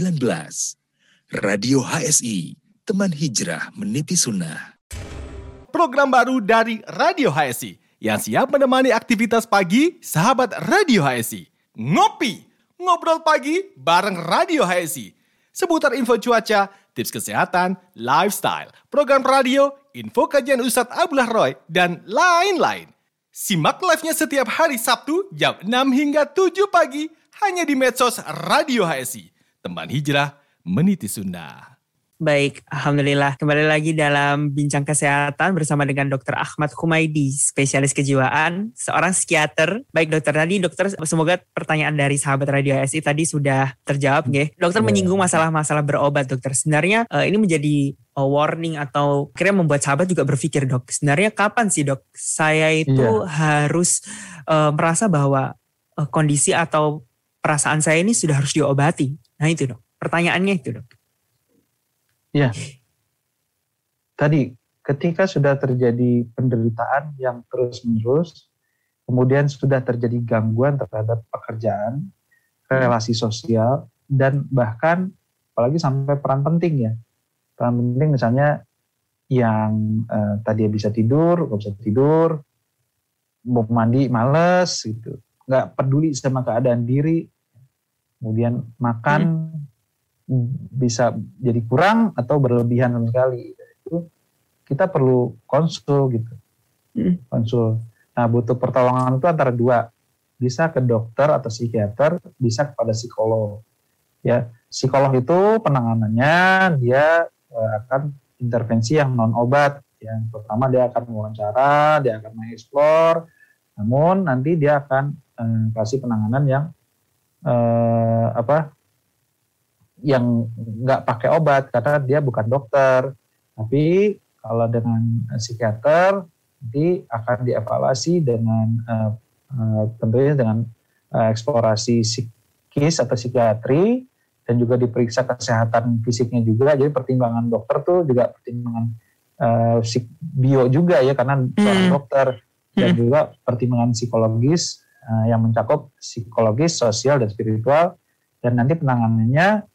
Radio HSI, teman hijrah meniti sunnah. Program baru dari Radio HSI yang siap menemani aktivitas pagi sahabat Radio HSI. Ngopi, ngobrol pagi bareng Radio HSI. Seputar info cuaca, tips kesehatan, lifestyle, program radio, info kajian Ustadz Abdullah Roy, dan lain-lain. Simak live-nya setiap hari Sabtu jam 6 hingga 7 pagi hanya di medsos Radio HSI. Teman hijrah, meniti sunnah. Baik, Alhamdulillah. Kembali lagi dalam Bincang Kesehatan bersama dengan Dr. Ahmad Humaidi, spesialis kejiwaan, seorang psikiater. Baik dokter, tadi dokter semoga pertanyaan dari sahabat Radio ASI tadi sudah terjawab. Nge. Dokter yeah. menyinggung masalah-masalah berobat dokter. Sebenarnya uh, ini menjadi uh, warning atau kira membuat sahabat juga berpikir dok, sebenarnya kapan sih dok saya itu yeah. harus uh, merasa bahwa uh, kondisi atau perasaan saya ini sudah harus diobati. Nah itu dok, pertanyaannya itu dok. Ya. Tadi ketika sudah terjadi penderitaan yang terus-menerus, kemudian sudah terjadi gangguan terhadap pekerjaan, relasi sosial, dan bahkan apalagi sampai peran penting ya. Peran penting misalnya yang eh, tadi bisa tidur, nggak bisa tidur, mau mandi males gitu, nggak peduli sama keadaan diri, kemudian makan hmm bisa jadi kurang atau berlebihan sama sekali. Itu kita perlu konsul gitu. Hmm. konsul. Nah butuh pertolongan itu antara dua. Bisa ke dokter atau psikiater bisa kepada psikolog. Ya psikolog itu penanganannya dia uh, akan intervensi yang non obat yang pertama dia akan wawancara dia akan mengeksplor. Namun nanti dia akan uh, kasih penanganan yang uh, apa yang nggak pakai obat karena dia bukan dokter. Tapi kalau dengan psikiater nanti akan dievaluasi dengan uh, uh, tentunya dengan uh, eksplorasi psikis atau psikiatri dan juga diperiksa kesehatan fisiknya juga. Jadi pertimbangan dokter tuh juga pertimbangan uh, bio juga ya karena hmm. seorang dokter dan hmm. juga pertimbangan psikologis uh, yang mencakup psikologis, sosial dan spiritual dan nanti penanganannya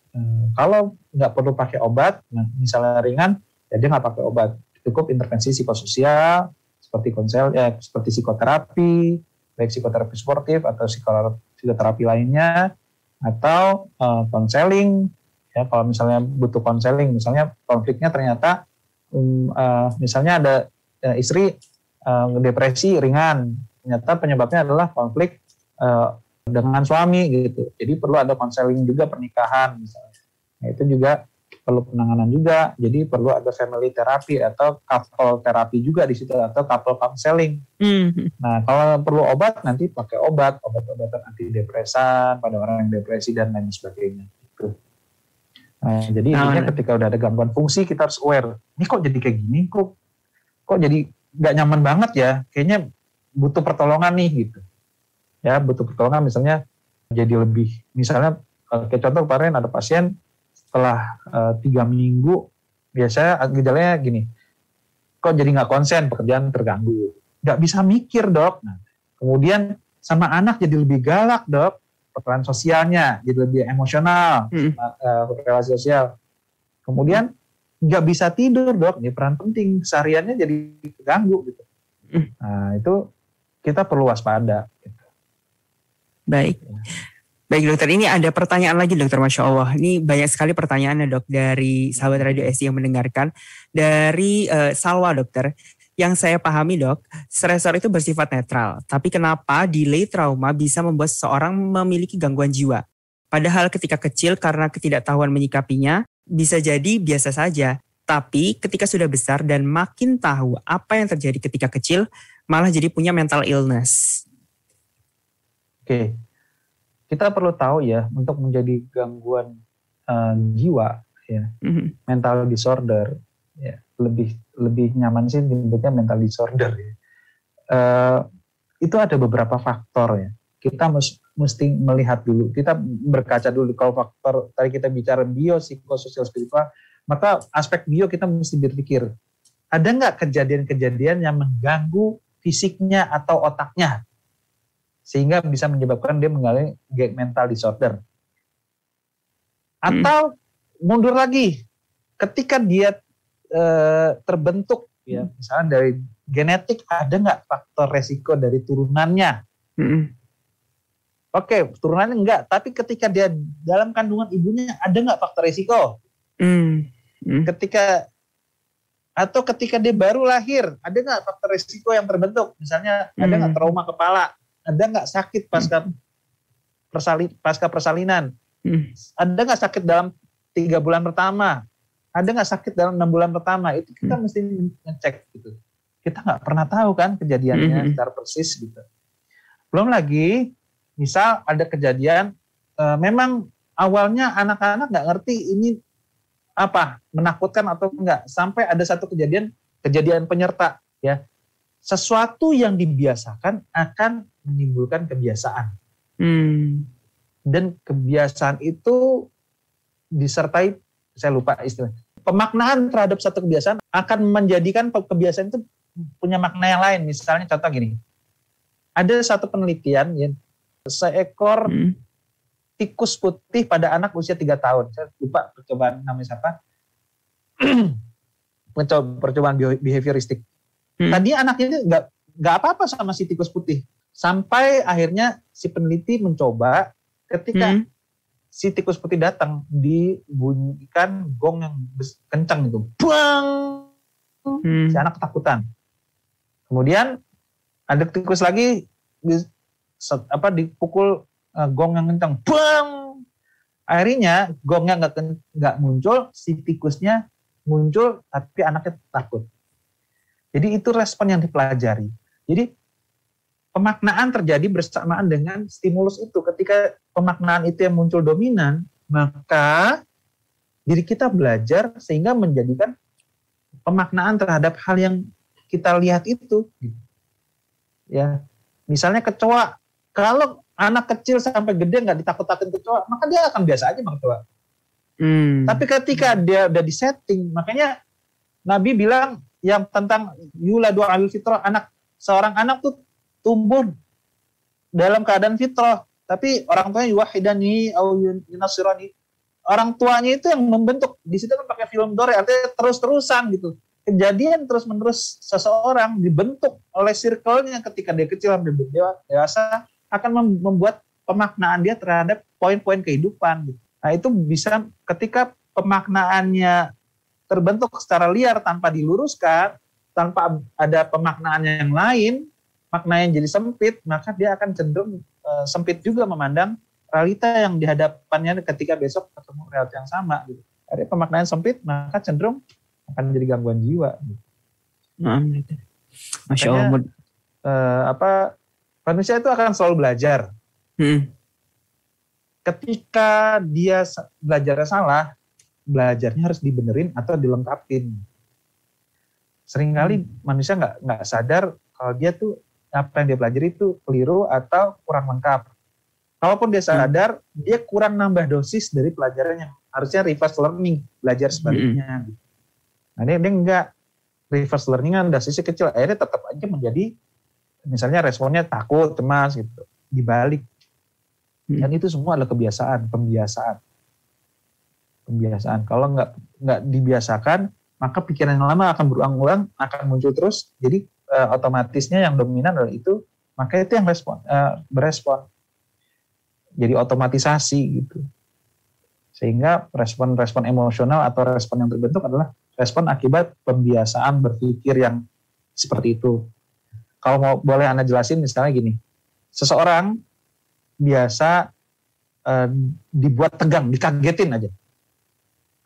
kalau nggak perlu pakai obat, nah, misalnya ringan, ya dia nggak pakai obat. Cukup intervensi psikososial, seperti konsel, ya, seperti psikoterapi, baik psikoterapi sportif atau psikoterapi lainnya, atau konseling. Uh, ya, kalau misalnya butuh konseling, misalnya konfliknya ternyata, um, uh, misalnya ada uh, istri uh, depresi ringan, ternyata penyebabnya adalah konflik uh, dengan suami gitu. Jadi perlu ada konseling juga pernikahan misalnya. Nah, itu juga perlu penanganan juga. Jadi perlu ada family therapy atau couple therapy juga di situ atau couple counseling. Hmm. Nah, kalau perlu obat nanti pakai obat, obat-obatan antidepresan pada orang yang depresi dan lain sebagainya. Gitu. Nah, jadi Nah, intinya nah. ketika udah ada gangguan fungsi kita harus aware. Ini kok jadi kayak gini? Kok kok jadi nggak nyaman banget ya? Kayaknya butuh pertolongan nih gitu. Ya butuh pertolongan misalnya jadi lebih misalnya eh, kayak contoh kemarin ada pasien setelah eh, tiga minggu biasanya gejalanya gini kok jadi nggak konsen? Pekerjaan terganggu. Nggak bisa mikir dok. Nah, kemudian sama anak jadi lebih galak dok. Peran sosialnya jadi lebih emosional Hmm. eh, relasi sosial. Kemudian nggak bisa tidur dok. Ini peran penting. Sehariannya jadi terganggu gitu. Hmm. nah itu kita perlu waspada. Baik. Baik dokter, ini ada pertanyaan lagi dokter, Masya Allah. Ini banyak sekali pertanyaannya dok dari sahabat Radio SI yang mendengarkan. Dari eh, Salwa dokter, yang saya pahami dok, stresor itu bersifat netral. Tapi kenapa delay trauma bisa membuat seseorang memiliki gangguan jiwa? Padahal ketika kecil karena ketidaktahuan menyikapinya, bisa jadi biasa saja. Tapi ketika sudah besar dan makin tahu apa yang terjadi ketika kecil, malah jadi punya mental illness. Oke, kita perlu tahu ya untuk menjadi gangguan eh, jiwa ya Mhm. mental disorder ya lebih lebih nyaman sih disebutnya mental disorder ya. Eh, itu ada beberapa faktor ya kita mus- mesti melihat dulu kita berkaca dulu kalau faktor tadi kita bicara bio psikososial spiritual maka aspek bio kita mesti berpikir ada nggak kejadian-kejadian yang mengganggu fisiknya atau otaknya sehingga bisa menyebabkan dia mengalami gag mental disorder atau mundur lagi ketika dia eh, terbentuk ya misalnya dari genetik ada nggak faktor resiko dari turunannya Mhm. oke turunannya enggak tapi ketika dia dalam kandungan ibunya ada nggak faktor resiko Hmm. Hmm. ketika atau ketika dia baru lahir ada nggak faktor resiko yang terbentuk misalnya ada nggak Hmm. trauma kepala ada nggak sakit pasca persali, pasca persalinan? Hmm. ada nggak sakit dalam tiga bulan pertama? Ada nggak sakit dalam enam bulan pertama? Itu kita mesti ngecek gitu. Kita nggak pernah tahu kan kejadiannya Mhm. secara persis gitu. Belum lagi misal ada kejadian eh, memang awalnya anak-anak nggak ngerti ini apa menakutkan atau enggak sampai ada satu kejadian kejadian penyerta ya. Sesuatu yang dibiasakan akan menimbulkan kebiasaan Hmm. dan kebiasaan itu disertai saya lupa istilah pemaknaan terhadap satu kebiasaan akan menjadikan kebiasaan itu punya makna yang lain misalnya contoh gini ada satu penelitian ya seekor Hmm. tikus putih pada anak usia 3 tahun saya lupa percobaan namanya siapa Perco- [clears throat] percobaan behavioristik Hmm. tadi anak ini nggak nggak apa-apa sama si tikus putih sampai akhirnya si peneliti mencoba ketika Hmm. si tikus putih datang dibunyikan gong yang kencang itu bang! Hmm. si anak ketakutan. Kemudian ada tikus lagi di, apa dipukul eh, gong yang kencang bang! Akhirnya gongnya nggak nggak muncul si tikusnya muncul tapi anaknya takut. Jadi itu respon yang dipelajari. Jadi pemaknaan terjadi bersamaan dengan stimulus itu. Ketika pemaknaan itu yang muncul dominan maka diri kita belajar sehingga menjadikan pemaknaan terhadap hal yang kita lihat itu. Ya misalnya kecoa. Kalau anak kecil sampai gede nggak ditakut-takutin kecoa maka dia akan biasa aja sama kecoa. Hmm. tapi ketika dia udah disetting makanya Nabi bilang yang tentang yuladu alil fitrah anak seorang anak tuh tumbuh dalam keadaan fitrah. Tapi orang tuanya yuwahidani au yunasirani. Orang tuanya itu yang membentuk. Di situ kan pakai film dore artinya terus-terusan gitu. Kejadian terus-menerus seseorang dibentuk oleh circle-nya ketika dia kecil sampai dewasa akan mem- membuat pemaknaan dia terhadap poin-poin kehidupan gitu. Nah, itu bisa ketika pemaknaannya terbentuk secara liar tanpa diluruskan, tanpa ada pemaknaan yang lain, maknanya jadi sempit, maka dia akan cenderung eh, sempit juga memandang realita yang dihadapannya ketika besok ketemu realita yang sama gitu. Ada pemaknaan sempit, maka cenderung akan jadi gangguan jiwa. Nah, gitu. Masya Allah. Eh, apa manusia itu akan selalu belajar. Hmm. Ketika dia belajarnya salah, belajarnya harus dibenerin atau dilengkapin. Seringkali manusia nggak nggak sadar kalau dia tuh apa yang dia pelajari itu keliru atau kurang lengkap. Kalaupun dia sadar, dia kurang nambah dosis dari pelajarannya. Harusnya reverse learning, belajar sebaliknya. Nah dia, dia enggak reverse learning kan dosisnya kecil, akhirnya tetap aja menjadi misalnya responnya takut, cemas gitu. Dibalik. Hmm. Dan itu semua adalah kebiasaan, pembiasaan. Pembiasaan. Kalau nggak nggak dibiasakan, maka pikiran yang lama akan berulang-ulang, akan muncul terus. Jadi eh, otomatisnya yang dominan adalah itu, maka itu yang respon, eh, berespon. Jadi otomatisasi gitu. Sehingga respon-respon emosional atau respon yang terbentuk adalah respon akibat pembiasaan berpikir yang seperti itu. Kalau mau boleh Anda jelasin misalnya gini. Seseorang biasa eh, dibuat tegang, dikagetin aja.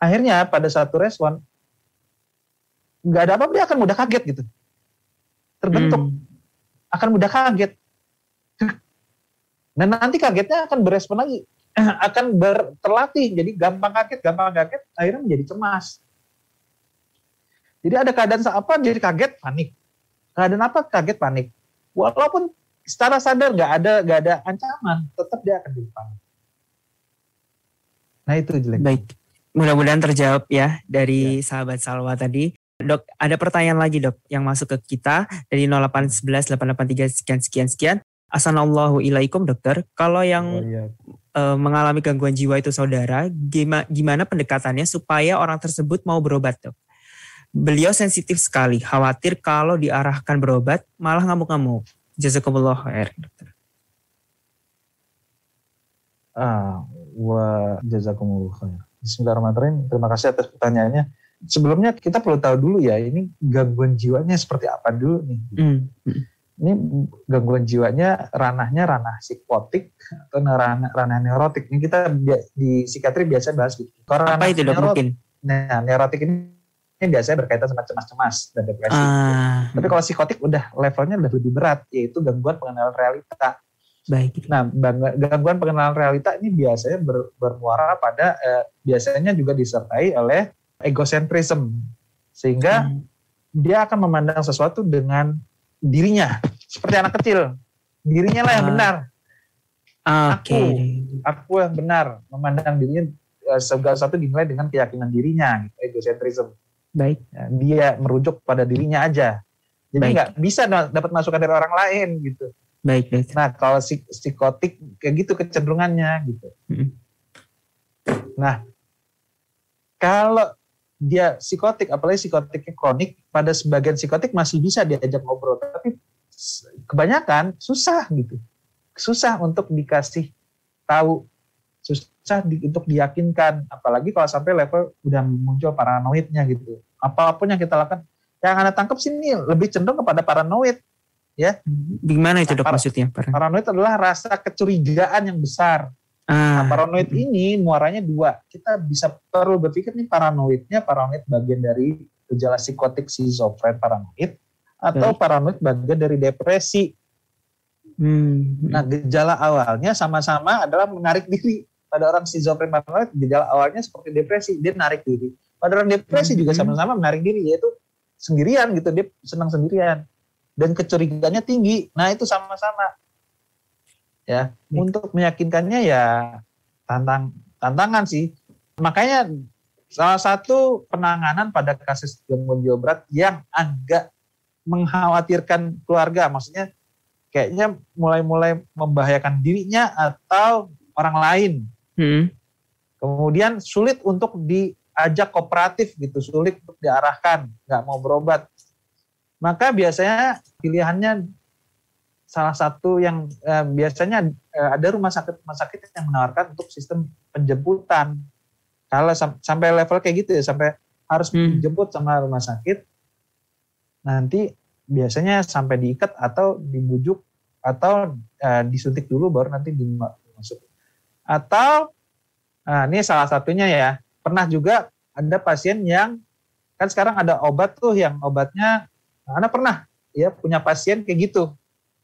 Akhirnya pada satu respon nggak ada apa-apa dia akan mudah kaget gitu. Terbentuk Hmm. akan mudah kaget. Dan nanti kagetnya akan berespon lagi, [clears throat] akan ber, terlatih. Jadi gampang kaget, gampang kaget, akhirnya menjadi cemas. Jadi ada keadaan apa jadi kaget, panik. Keadaan apa kaget, panik. Walaupun secara sadar nggak ada nggak ada ancaman, tetap dia akan jadi panik. Nah itu jelek. Baik. Mudah-mudahan terjawab ya dari sahabat Salwa tadi. Dok, ada pertanyaan lagi dok yang masuk ke kita dari 0811 883 sekian sekian sekian. Assalamualaikum dokter. Kalau yang Oh, iya. eh, mengalami gangguan jiwa itu saudara, gimana, gimana pendekatannya supaya orang tersebut mau berobat dok? Beliau sensitif sekali, khawatir kalau diarahkan berobat malah ngamuk-ngamuk. Jazakumullah khair. dokter. Ah, wa jazakumullah khair. Bismillahirrahmanirrahim. Terima kasih atas pertanyaannya. Sebelumnya kita perlu tahu dulu ya, ini gangguan jiwanya seperti apa dulu nih. Hmm. Ini gangguan jiwanya ranahnya ranah psikotik atau ranah, ranah neurotik. Ini kita di psikiatri biasa bahas gitu. Kalau Apa ranah itu dok mungkin? Nah, neurotik ini, ini biasanya berkaitan sama cemas-cemas dan depresi. Ah, Tapi kalau psikotik udah levelnya udah lebih berat, yaitu gangguan pengenalan realita. baik. Nah, gangguan pengenalan realita ini biasanya ber- bermuara pada eh, biasanya juga disertai oleh egocentrism, sehingga Hmm. dia akan memandang sesuatu dengan dirinya seperti anak kecil. Dirinya lah yang Ah. benar, Oke. aku yang benar, memandang dirinya eh, segala sesuatu dinilai dengan keyakinan dirinya, gitu, egocentrism. Baik. Ya, dia merujuk pada dirinya aja. Jadi Baik. nggak bisa da- dapat masukan dari orang lain gitu. Baik, dokter. Nah, kalau psik- psikotik kayak gitu kecenderungannya gitu. Mm. Nah, kalau dia psikotik, apalagi psikotiknya kronik, pada sebagian psikotik masih bisa diajak ngobrol, tapi kebanyakan susah gitu. Susah untuk dikasih tahu, susah di- untuk diyakinkan, apalagi kalau sampai level udah muncul paranoidnya gitu. Apa pun yang kita lakukan, yang anda tangkap sini lebih cenderung kepada paranoid. Gimana itu dok Par- maksudnya? Par- Paranoid adalah rasa kecurigaan yang besar. Nah, Ah, paranoid ini muaranya dua. Kita bisa perlu berpikir nih paranoidnya paranoid bagian dari gejala psikotik schizofren paranoid atau Baik. paranoid bagian dari depresi. hmm, Nah, gejala awalnya sama-sama adalah menarik diri. Pada orang schizofren paranoid, gejala awalnya seperti depresi, dia narik diri. Pada orang depresi juga Mhm. sama-sama menarik diri, yaitu sendirian gitu, dia senang sendirian. Dan kecurigaannya tinggi. Nah, itu sama-sama. Ya, Baik. untuk meyakinkannya ya tantang tantangan sih. Makanya salah satu penanganan pada kasus gangguan jiwa berat yang agak mengkhawatirkan keluarga, maksudnya kayaknya mulai-mulai membahayakan dirinya atau orang lain. hmm, Kemudian sulit untuk diajak kooperatif gitu, sulit untuk diarahkan, nggak mau berobat. Maka biasanya pilihannya salah satu yang eh, biasanya eh, ada rumah sakit rumah sakit yang menawarkan untuk sistem penjemputan. Kalau sam- sampai level kayak gitu ya, sampai harus Hmm. dijemput sama rumah sakit, nanti biasanya sampai diikat atau dibujuk atau eh, disuntik dulu baru nanti dimasuk. Atau nah, ini salah satunya ya pernah juga ada pasien yang kan sekarang ada obat tuh yang obatnya Anda pernah ya punya pasien kayak gitu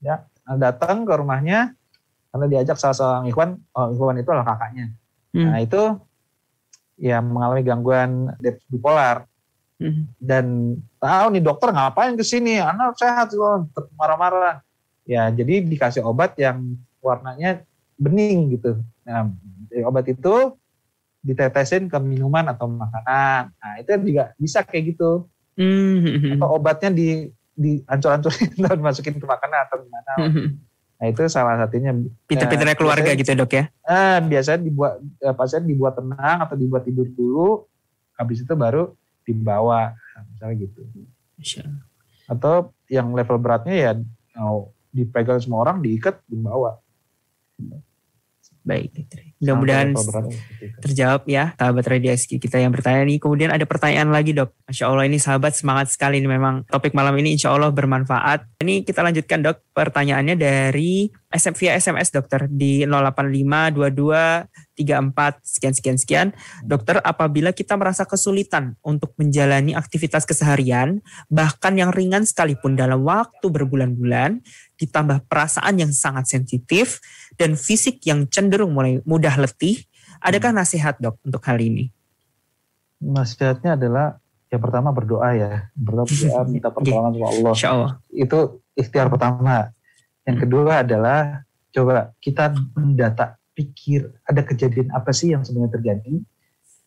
ya datang ke rumahnya karena diajak salah seorang ikhwan oh ikhwan itu adalah kakaknya. Hmm. nah itu ya mengalami gangguan bipolar. Hmm. dan tahu nih dokter ngapain ke sini anak sehat loh marah-marah. Ya jadi dikasih obat yang warnanya bening gitu. Nah obat itu ditetesin ke minuman atau makanan. Nah itu juga bisa kayak gitu. Hmm. atau obatnya di di ancur-ancurin [laughs] dan masukin ke makanan atau gimana Hmm. nah itu salah satunya Pinter-pinternya Ya, keluarga biasanya- gitu dok ya. eh, biasanya dibuat eh, pasien dibuat tenang atau dibuat tidur dulu habis itu baru dibawa nah, misalnya gitu Allah. atau yang level beratnya ya oh, dipegang semua orang diikat dibawa Baik. Mudah-mudahan terjawab ya sahabat radio kita yang bertanya nih. Kemudian ada pertanyaan lagi dok. Masya Allah ini sahabat semangat sekali ini memang topik malam ini insya Allah bermanfaat. Ini kita lanjutkan dok pertanyaannya dari SM via SMS dokter di 08522 34 sekian sekian sekian. Dokter apabila kita merasa kesulitan untuk menjalani aktivitas keseharian bahkan yang ringan sekalipun dalam waktu berbulan-bulan ditambah perasaan yang sangat sensitif dan fisik yang cenderung mulai mudah letih, adakah nasihat dok untuk hal ini? nasihatnya adalah yang pertama berdoa ya. Berdoa [laughs] berdoa minta pertolongan sama Allah. Insya Allah. itu ikhtiar pertama. Yang kedua adalah coba kita mendata pikir ada kejadian apa sih yang sebenarnya terjadi?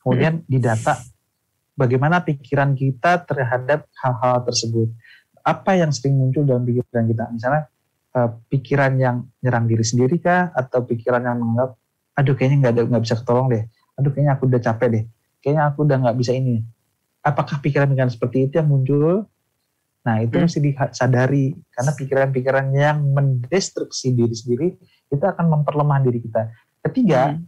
Kemudian didata bagaimana pikiran kita terhadap hal-hal tersebut. Apa yang sering muncul dalam pikiran kita? Misalnya eh, pikiran yang nyerang diri sendiri kah? Atau pikiran yang menganggap aduh kayaknya nggak ada nggak bisa ketolong deh. Aduh kayaknya aku udah capek deh. Kayaknya aku udah nggak bisa ini. Apakah pikiran-pikiran seperti itu yang muncul? Nah itu Hmm. mesti disadari. Karena pikiran-pikiran yang mendestruksi diri sendiri itu akan memperlemah diri kita. Ketiga Hmm.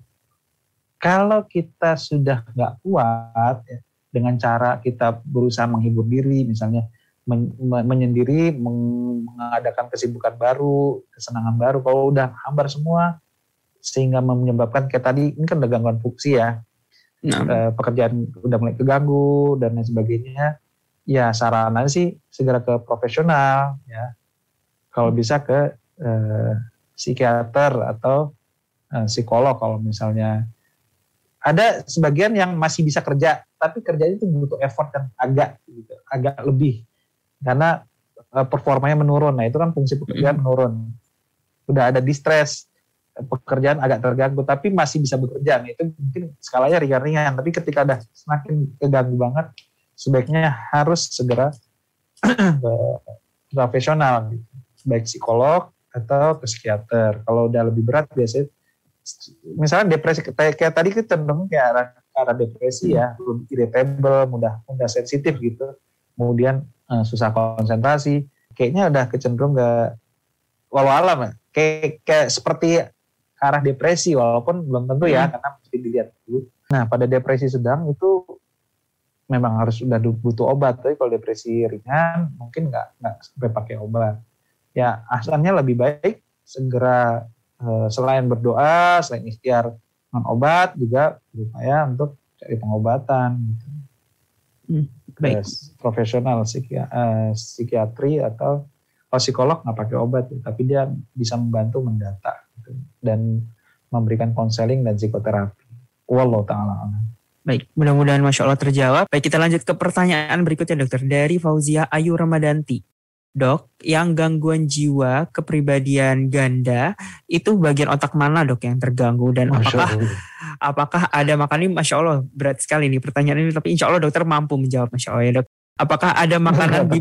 kalau kita sudah nggak kuat ya, dengan cara kita berusaha menghibur diri misalnya men- me- menyendiri meng- mengadakan kesibukan baru kesenangan baru kalau udah hambar semua sehingga menyebabkan kayak tadi ini kan udah gangguan fungsi ya. Nah, eh, pekerjaan udah mulai keganggu dan lain sebagainya. Ya sarannya sih segera ke profesional ya. Kalau bisa ke eh, psikiater atau eh, psikolog kalau misalnya. Ada sebagian yang masih bisa kerja tapi kerjanya itu butuh effort yang agak gitu, agak lebih karena eh, performanya menurun. Nah itu kan fungsi pekerjaan menurun. Udah ada distress pekerjaan agak terganggu tapi masih bisa bekerja. Nah, itu mungkin skalanya ringan-ringan. Tapi ketika udah semakin keganggu banget sebaiknya harus segera [clears throat] ke profesional. Gitu. baik psikolog atau ke psikiater. Kalau udah lebih berat biasanya misalnya depresi kayak, tadi kita cenderung ke arah, arah depresi ya. Irritable mudah mudah sensitif gitu kemudian eh, susah konsentrasi kayaknya udah kecenderung ke walau alam ya kayak, kayak seperti arah depresi walaupun belum tentu ya Hmm. karena mesti dilihat dulu. Nah pada depresi sedang itu memang harus sudah butuh obat tapi kalau depresi ringan mungkin nggak nggak sampai pakai obat. Ya asalnya lebih baik segera eh, selain berdoa selain ikhtiar dengan obat juga berupaya untuk cari pengobatan gitu. Baik. Profesional psikia- eh, psikiatri atau kalau psikolog nggak pakai obat tapi dia bisa membantu mendata gitu, dan memberikan konseling dan psikoterapi. Wallahu taala. Baik, mudah-mudahan Masya Allah terjawab. Baik, kita lanjut ke pertanyaan berikutnya dokter. Dari Fauzia Ayu Ramadanti. Dok, yang gangguan jiwa, kepribadian ganda, itu bagian otak mana dok yang terganggu? Dan Masya apakah Allah. apakah ada makanan ini Masya Allah berat sekali nih pertanyaan ini. Tapi insya Allah dokter mampu menjawab Masya Allah ya dok. Apakah ada makanan di,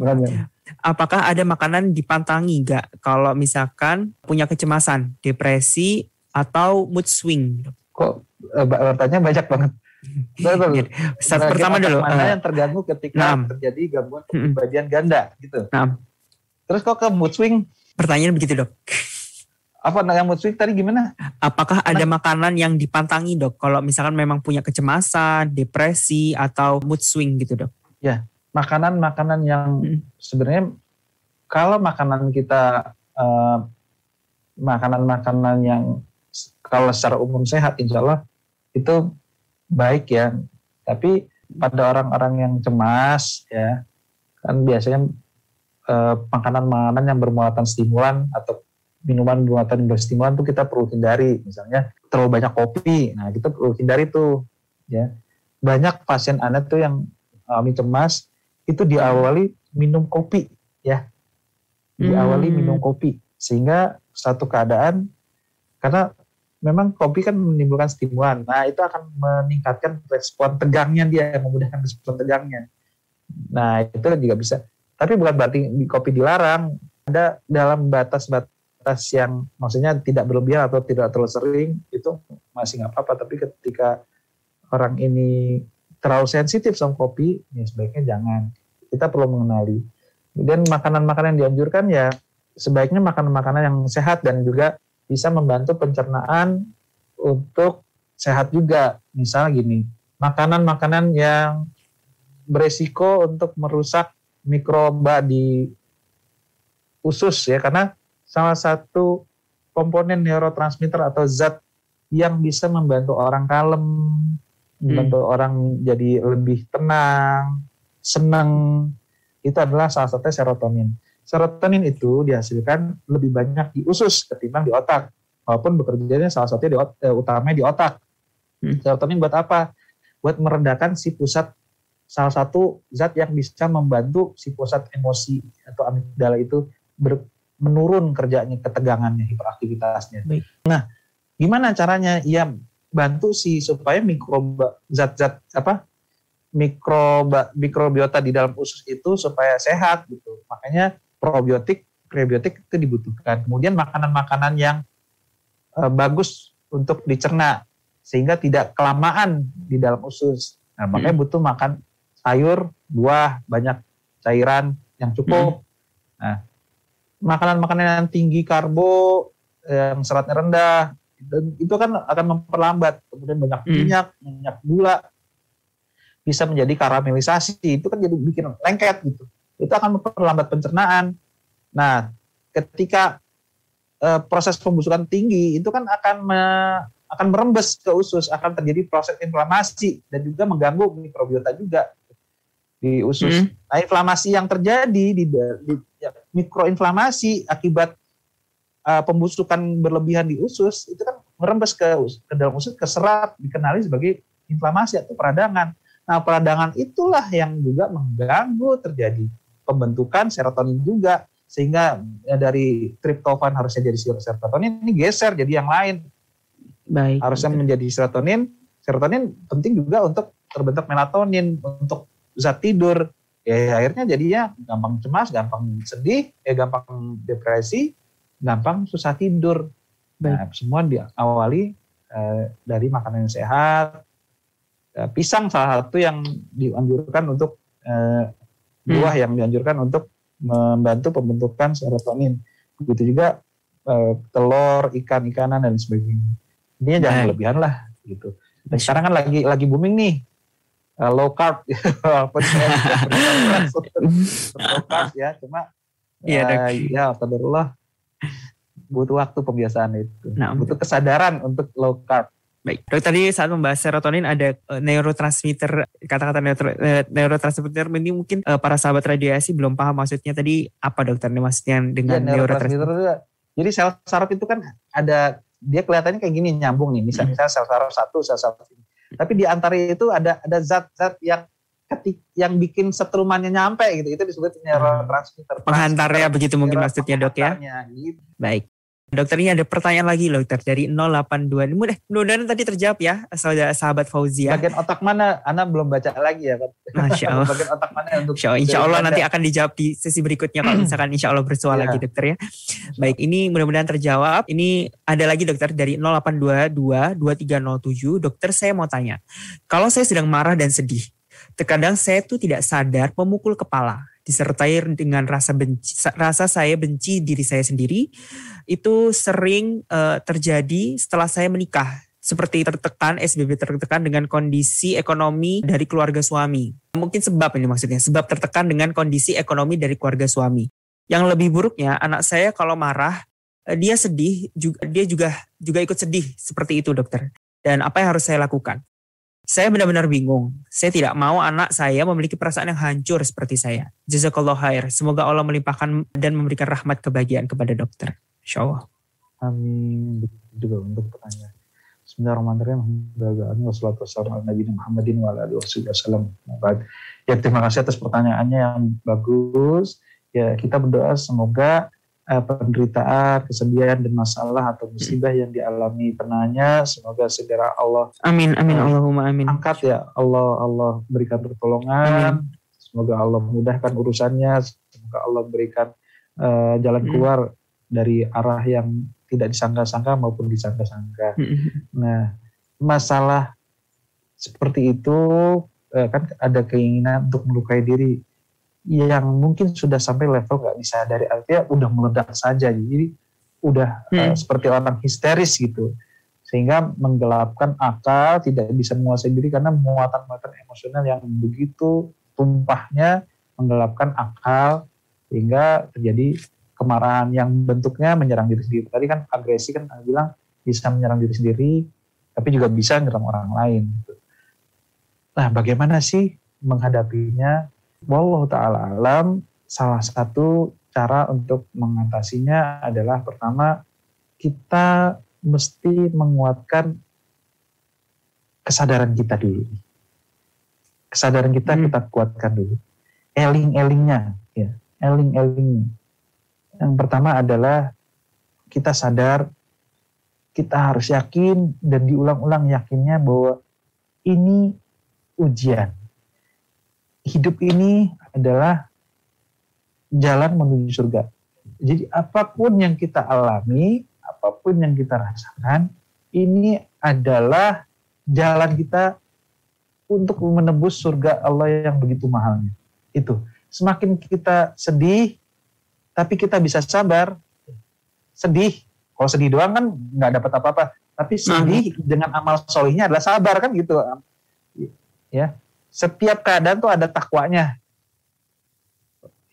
apakah ada makanan dipantangi nggak kalau misalkan punya kecemasan, depresi, atau mood swing? dok? Kok eh, bertanya banyak banget. [laughs] Betul. Start Bagian pertama dulu. Mana eh, yang terganggu ketika Naam. terjadi gangguan kepribadian ganda gitu. Naam. Terus kok ke mood swing? pertanyaan begitu dok. Apa yang mood swing tadi gimana? Apakah ada makanan yang dipantangi dok? Kalau misalkan memang punya kecemasan, depresi, atau mood swing gitu dok? Makanan-makanan yang Mm. sebenarnya kalau makanan kita eh, makanan-makanan yang kalau secara umum sehat insya Allah itu baik ya Tapi pada orang-orang yang cemas ya kan biasanya makanan-makanan yang bermuatan stimulan atau minuman bermuatan berstimulan tuh kita perlu hindari. Misalnya terlalu banyak kopi nah kita perlu hindari tuh ya. Banyak pasien anak tuh yang alami cemas itu diawali minum kopi ya. Diawali Hmm. minum kopi sehingga satu keadaan karena memang kopi kan menimbulkan stimulan nah itu akan meningkatkan respon tegangnya dia memudahkan respon tegangnya. Nah itu juga bisa tapi bukan berarti di kopi dilarang. Ada dalam batas-batas yang maksudnya tidak berlebihan atau tidak terlalu sering itu masih nggak apa-apa. Tapi ketika orang ini terlalu sensitif sama kopi ya sebaiknya jangan. Kita perlu mengenali. Kemudian makanan-makanan yang dianjurkan ya sebaiknya makanan-makanan yang sehat dan juga bisa membantu pencernaan untuk sehat juga. Misal gini makanan-makanan yang beresiko untuk merusak mikroba di usus ya karena salah satu komponen neurotransmitter atau zat yang bisa membantu orang kalem, membantu orang jadi lebih tenang, senang, itu adalah salah satunya serotonin. Serotonin itu dihasilkan lebih banyak di usus ketimbang di otak. Walaupun bekerjanya salah satunya di ot- eh, utamanya di otak. Hmm. Serotonin buat apa? Buat meredakan si pusat salah satu zat yang bisa membantu si pusat emosi atau amigdala itu ber- menurun kerjanya, ketegangannya, hiperaktivitasnya. Baik. Nah, gimana caranya? Ya bantu si supaya mikroba zat-zat apa mikroba mikrobiota di dalam usus itu supaya sehat gitu. Makanya probiotik, prebiotik itu dibutuhkan. Kemudian makanan-makanan yang eh, bagus untuk dicerna sehingga tidak kelamaan di dalam usus. Nah, makanya butuh makan sayur, buah, banyak cairan yang cukup. Nah, makanan-makanan yang tinggi karbo, yang seratnya rendah, dan itu kan akan memperlambat. Kemudian banyak Hmm. minyak, minyak gula, bisa menjadi karamelisasi. Itu kan jadi bikin lengket gitu. Itu akan memperlambat pencernaan. Nah, ketika eh, proses pembusukan tinggi itu kan akan me- akan merembes ke usus, akan terjadi proses inflamasi dan juga mengganggu mikrobiota juga di usus. Hmm. Nah, inflamasi yang terjadi di, di ya, mikroinflamasi akibat uh, pembusukan berlebihan di usus itu kan merembes ke, ke dalam usus ke serat dikenali sebagai inflamasi atau peradangan. Nah, peradangan itulah yang juga mengganggu terjadi pembentukan serotonin juga sehingga ya, dari triptofan harusnya jadi serotonin ini geser jadi yang lain Baik. harusnya menjadi serotonin. Serotonin penting juga untuk terbentuk melatonin untuk zat tidur. Ya akhirnya jadinya gampang cemas, gampang sedih, ya gampang depresi, gampang susah tidur. Nah, semua diawali eh, dari makanan yang sehat. Eh, pisang salah satu yang dianjurkan untuk eh, buah yang dianjurkan untuk membantu pembentukan serotonin. Begitu juga eh, telur, ikan-ikanan dan sebagainya. Ini jangan Baik. berlebihan lah gitu. Dan sekarang kan lagi lagi booming nih eh, low carb, walaupun saya untuk low carb ya, cuma Iya, Dok. eh, ya kadarullah butuh waktu pembiasaan itu, Nah, butuh kesadaran untuk low carb. Baik, dok tadi saat membahas serotonin ada eh, neurotransmitter, kata-kata neuro- eh, neurotransmitter ini mungkin eh, para sahabat radiasi belum paham maksudnya tadi apa dokter ini maksudnya dengan Iya, neurotransmitter neurotransmitter? Jadi sel saraf itu kan ada dia kelihatannya kayak gini nyambung nih, misal Hmm. misalnya sel saraf satu, sel saraf ini. Tapi di antara itu ada ada zat-zat yang ketik yang bikin setrumannya nyampe gitu. Itu disebut neurotransmitter. Penghantarnya begitu mungkin maksudnya dok ya? gitu. Baik. Dokter ini ada pertanyaan lagi loh dokter dari 082. Ini mudah, mudah-mudahan tadi terjawab ya saudara sahabat Fauzia. Bagian otak mana? Anda belum baca lagi ya, Pak. Masya Allah. [laughs] Bagian otak mana untuk Insya Allah, insya Allah nanti akan dijawab di sesi berikutnya kalau misalkan insya Allah bersuara Iya. lagi dokter ya. Baik, ini mudah-mudahan terjawab. Ini ada lagi dokter dari 0822 2307. Dokter saya mau tanya, kalau saya sedang marah dan sedih, terkadang saya tuh tidak sadar memukul kepala disertai dengan rasa benci, rasa saya benci diri saya sendiri itu sering eh, terjadi setelah saya menikah seperti tertekan SBB tertekan dengan kondisi ekonomi dari keluarga suami. Mungkin sebab ini maksudnya, sebab tertekan dengan kondisi ekonomi dari keluarga suami. Yang lebih buruknya anak saya kalau marah eh, dia sedih juga dia juga juga ikut sedih seperti itu dokter. Dan apa yang harus saya lakukan? Saya benar-benar bingung. Saya tidak mau anak saya memiliki perasaan yang hancur seperti saya. Jazakallah khair. Semoga Allah melimpahkan dan memberikan rahmat kebahagiaan kepada dokter. Insya Allah. Amin. Juga untuk pertanyaan. Bismillahirrahmanirrahim. Muhammadin. Ya terima kasih atas pertanyaannya yang bagus. Ya kita berdoa semoga uh, penderitaan, kesedihan dan masalah atau musibah yang dialami penanya semoga segera Allah amin amin uh, Allahumma amin angkat ya Allah Allah berikan pertolongan amin. semoga Allah mudahkan urusannya semoga Allah berikan uh, jalan hmm. keluar dari arah yang tidak disangka-sangka maupun disangka-sangka. Hmm. Nah, masalah seperti itu kan ada keinginan untuk melukai diri yang mungkin sudah sampai level nggak bisa dari artinya udah meledak saja jadi udah hmm. uh, seperti orang histeris gitu sehingga menggelapkan akal tidak bisa menguasai diri karena muatan-muatan emosional yang begitu tumpahnya menggelapkan akal sehingga terjadi kemarahan yang bentuknya menyerang diri sendiri tadi kan agresi kan bilang bisa menyerang diri sendiri tapi juga bisa menyerang orang lain gitu. nah bagaimana sih menghadapinya Wallahu taala alam salah satu cara untuk mengatasinya adalah pertama kita mesti menguatkan kesadaran kita dulu. Kesadaran kita hmm. kita kuatkan dulu. Eling-elingnya ya, eling-elingnya. Yang pertama adalah kita sadar kita harus yakin dan diulang-ulang yakinnya bahwa ini ujian hidup ini adalah jalan menuju surga. Jadi apa pun yang kita alami, apa pun yang kita rasakan, ini adalah jalan kita untuk menebus surga Allah yang begitu mahalnya. Itu. Semakin kita sedih, tapi kita bisa sabar. Sedih, kalau sedih doang kan nggak dapat apa-apa. Tapi sedih hmm. dengan amal solihnya adalah sabar kan gitu. Ya, setiap keadaan tuh ada takwanya.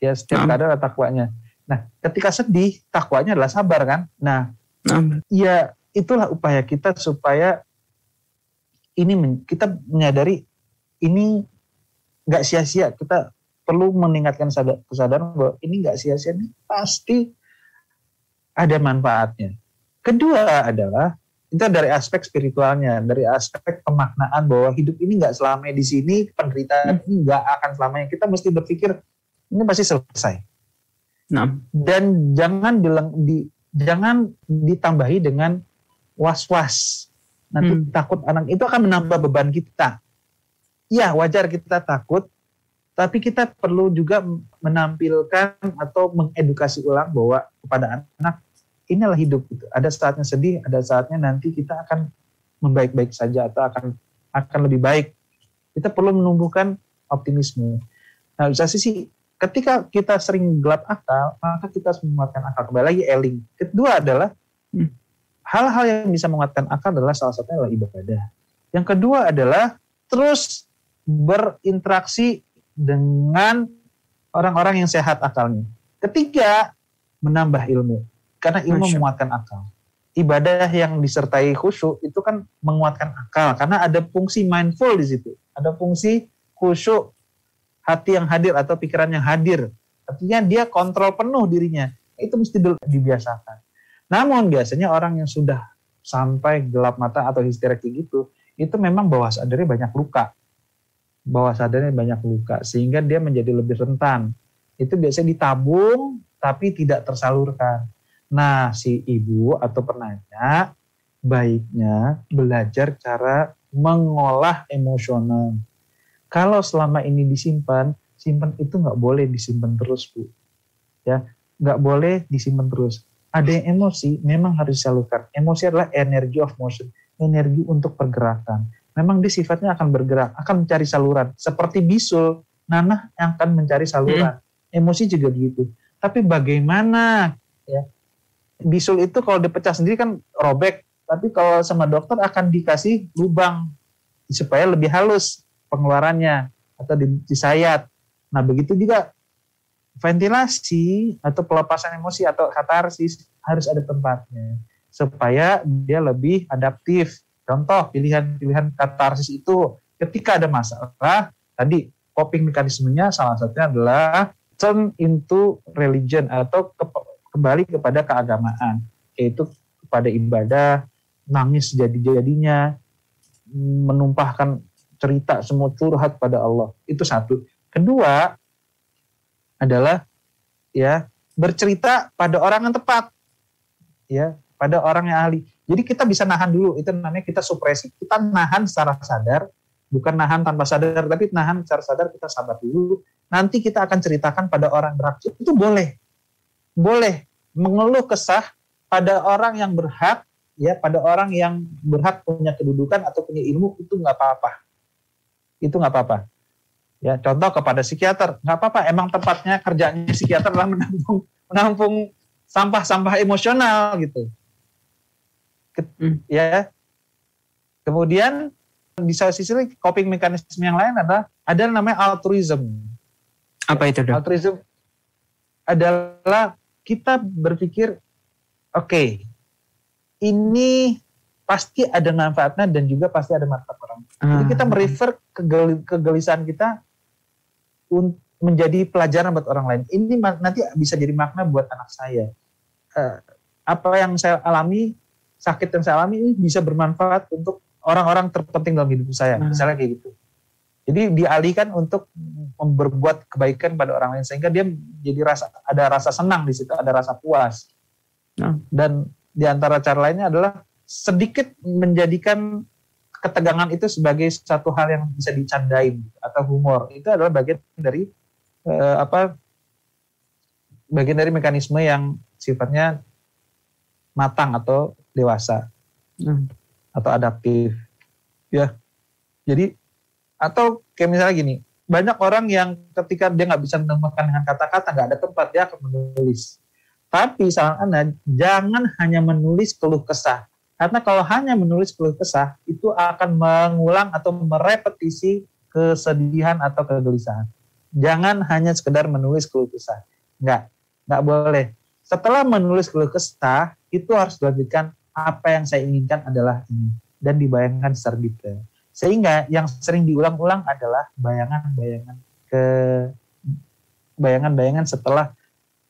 Ya, setiap nah. keadaan ada takwanya. Nah, ketika sedih, takwanya adalah sabar kan? Nah, nah. ya itulah upaya kita supaya ini kita menyadari ini nggak sia-sia. Kita perlu meningkatkan kesadaran bahwa ini nggak sia-sia, ini pasti ada manfaatnya. Kedua adalah itu dari aspek spiritualnya, dari aspek pemaknaan bahwa hidup ini nggak selamanya di sini, penderitaan ini nggak akan selamanya. Kita mesti berpikir ini pasti selesai. Nah. Dan jangan dileng, di, jangan ditambahi dengan was-was. Nanti hmm. takut anak itu akan menambah beban kita. Ya wajar kita takut, tapi kita perlu juga menampilkan atau mengedukasi ulang bahwa kepada anak inilah hidup gitu. Ada saatnya sedih, ada saatnya nanti kita akan membaik-baik saja atau akan akan lebih baik. Kita perlu menumbuhkan optimisme. Nah, bisa sih ketika kita sering gelap akal, maka kita harus menguatkan akal. Kembali lagi eling. Kedua adalah hmm, hal-hal yang bisa menguatkan akal adalah salah satunya adalah ibadah. Yang kedua adalah terus berinteraksi dengan orang-orang yang sehat akalnya. Ketiga, menambah ilmu. Karena ilmu Masya. menguatkan akal. Ibadah yang disertai khusyuk itu kan menguatkan akal karena ada fungsi mindful di situ. Ada fungsi khusyuk hati yang hadir atau pikiran yang hadir. Artinya dia kontrol penuh dirinya. Itu mesti dibiasakan. Namun biasanya orang yang sudah sampai gelap mata atau histerik gitu, itu memang bawah sadarnya banyak luka. Bawah sadarnya banyak luka sehingga dia menjadi lebih rentan. Itu biasanya ditabung tapi tidak tersalurkan. Nah, si ibu atau penanya baiknya belajar cara mengolah emosional. Kalau selama ini disimpan, simpan itu nggak boleh disimpan terus, Bu. Ya, nggak boleh disimpan terus. Ada yang emosi, memang harus disalurkan. Emosi adalah energy of motion, energi untuk pergerakan. Memang dia sifatnya akan bergerak, akan mencari saluran. Seperti bisul, nanah yang akan mencari saluran. Hmm. Emosi juga begitu. Tapi bagaimana ya bisul itu kalau dipecah sendiri kan robek, tapi kalau sama dokter akan dikasih lubang supaya lebih halus pengeluarannya atau disayat. Nah begitu juga ventilasi atau pelepasan emosi atau katarsis harus ada tempatnya supaya dia lebih adaptif. Contoh pilihan-pilihan katarsis itu ketika ada masalah, tadi coping mekanismenya salah satunya adalah turn into religion atau ke, kembali kepada keagamaan, yaitu kepada ibadah, nangis jadi-jadinya, menumpahkan cerita semua curhat pada Allah. Itu satu. Kedua adalah ya bercerita pada orang yang tepat. Ya, pada orang yang ahli. Jadi kita bisa nahan dulu, itu namanya kita supresi. Kita nahan secara sadar, bukan nahan tanpa sadar, tapi nahan secara sadar kita sabar dulu. Nanti kita akan ceritakan pada orang berhak. Itu boleh. Boleh mengeluh kesah pada orang yang berhak, ya pada orang yang berhak punya kedudukan atau punya ilmu itu nggak apa-apa. Itu nggak apa-apa. Ya, contoh kepada psikiater, nggak apa-apa. Emang tempatnya kerjanya psikiater adalah [laughs] menampung menampung sampah-sampah emosional gitu. Hmm. Ya. Kemudian di sisi lain coping mekanisme yang lain adalah ada namanya altruism. Apa itu dok? Altruism adalah kita berpikir, oke, okay, ini pasti ada manfaatnya dan juga pasti ada manfaat orang. Jadi kita ah. merefer kegel, kegelisahan kita untuk menjadi pelajaran buat orang lain. Ini nanti bisa jadi makna buat anak saya. Uh, apa yang saya alami sakit yang saya alami ini bisa bermanfaat untuk orang-orang terpenting dalam hidup saya, hmm. misalnya kayak gitu. Jadi dialihkan untuk berbuat kebaikan pada orang lain sehingga dia jadi rasa ada rasa senang di situ, ada rasa puas. Hmm. Dan di antara cara lainnya adalah sedikit menjadikan ketegangan itu sebagai satu hal yang bisa dicandain atau humor. Itu adalah bagian dari eh, apa bagian dari mekanisme yang sifatnya matang atau dewasa hmm. atau adaptif ya jadi atau kayak misalnya gini banyak orang yang ketika dia nggak bisa menemukan dengan kata-kata nggak ada tempat dia akan menulis. Tapi saran jangan hanya menulis keluh kesah. Karena kalau hanya menulis keluh kesah itu akan mengulang atau merepetisi kesedihan atau kegelisahan. Jangan hanya sekedar menulis keluh kesah. Nggak nggak boleh. Setelah menulis keluh kesah itu harus dilanjutkan apa yang saya inginkan adalah ini. Dan dibayangkan secara detail. Sehingga yang sering diulang-ulang adalah bayangan-bayangan ke bayangan-bayangan setelah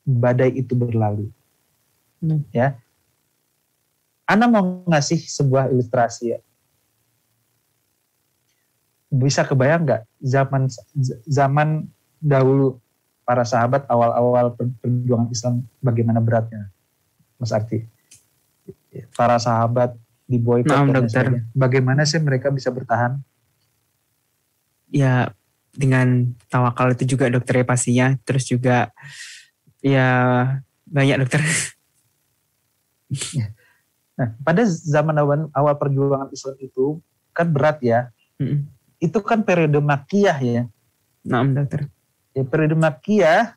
badai itu berlalu. Hmm. Ya. Anda mau ngasih sebuah ilustrasi ya. Bisa kebayang nggak zaman zaman dahulu para sahabat awal-awal perjuangan Islam bagaimana beratnya, Mas Arti? para sahabat di boykot nah, dokter. Bagaimana sih mereka bisa bertahan? Ya dengan tawakal itu juga dokter ya pastinya. Terus juga ya banyak dokter. Nah, pada zaman awal, awal perjuangan Islam itu kan berat ya. Mm-mm. Itu kan periode makiyah ya. Nah, dokter. Ya, periode makiyah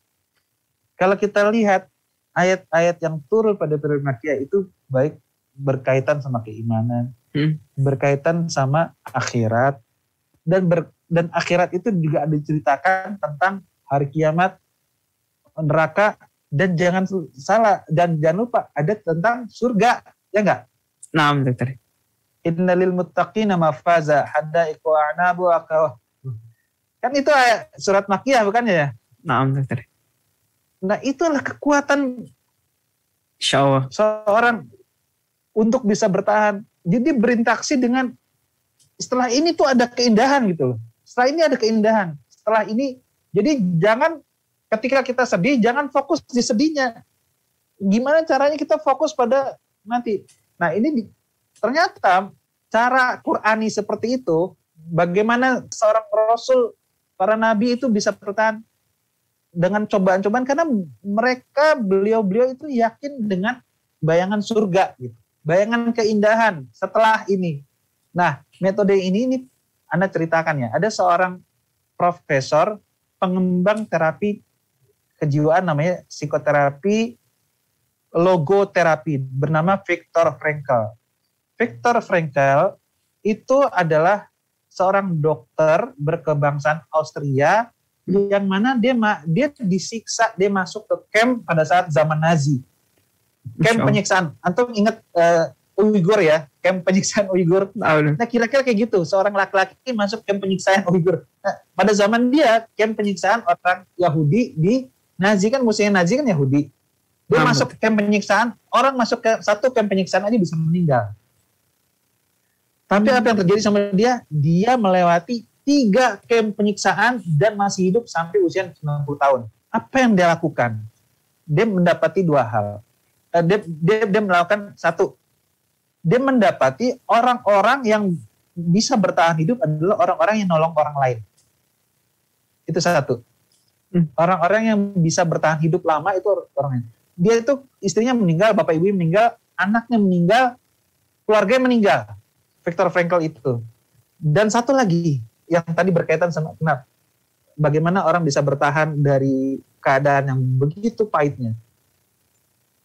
kalau kita lihat ayat-ayat yang turun pada periode makiyah itu baik berkaitan sama keimanan, hmm. berkaitan sama akhirat dan ber, dan akhirat itu juga ada diceritakan tentang hari kiamat, neraka dan jangan salah dan jangan lupa ada tentang surga, ya enggak? Nah, dokter. Innalil muttaqina mafaza hadaiqu a'nabu Kan itu surat Makiyah bukan ya? Nah, dokter. Nah, itulah kekuatan Insya Allah. seorang untuk bisa bertahan. Jadi berinteraksi dengan setelah ini tuh ada keindahan gitu loh. Setelah ini ada keindahan. Setelah ini jadi jangan ketika kita sedih jangan fokus di sedihnya. Gimana caranya kita fokus pada nanti. Nah, ini di, ternyata cara Qurani seperti itu bagaimana seorang rasul para nabi itu bisa bertahan dengan cobaan-cobaan karena mereka beliau-beliau itu yakin dengan bayangan surga gitu bayangan keindahan setelah ini. Nah, metode ini ini Anda ceritakan ya. Ada seorang profesor pengembang terapi kejiwaan namanya psikoterapi logoterapi bernama Viktor Frankl. Viktor Frankl itu adalah seorang dokter berkebangsaan Austria yang mana dia dia disiksa, dia masuk ke camp pada saat zaman Nazi camp penyiksaan. Antum ingat uh, Uyghur ya, camp penyiksaan Uyghur. Tahu. Nah kira-kira kayak gitu, seorang laki-laki masuk camp penyiksaan Uyghur. Nah, pada zaman dia, camp penyiksaan orang Yahudi di Nazi kan musuhnya Nazi kan Yahudi. Dia Ah, masuk camp penyiksaan, orang masuk ke satu camp penyiksaan aja bisa meninggal. Tapi apa yang terjadi sama dia? Dia melewati tiga camp penyiksaan dan masih hidup sampai usia 90 tahun. Apa yang dia lakukan? Dia mendapati dua hal. Eh, Dia, dia, dia melakukan satu, dia mendapati orang-orang yang bisa bertahan hidup adalah orang-orang yang nolong orang lain. Itu satu. Hmm. Orang-orang yang bisa bertahan hidup lama itu orang lain. Dia itu istrinya meninggal, bapak ibu meninggal, anaknya meninggal, keluarganya meninggal. Viktor Frankl itu. Dan satu lagi yang tadi berkaitan sama kenapa bagaimana orang bisa bertahan dari keadaan yang begitu pahitnya.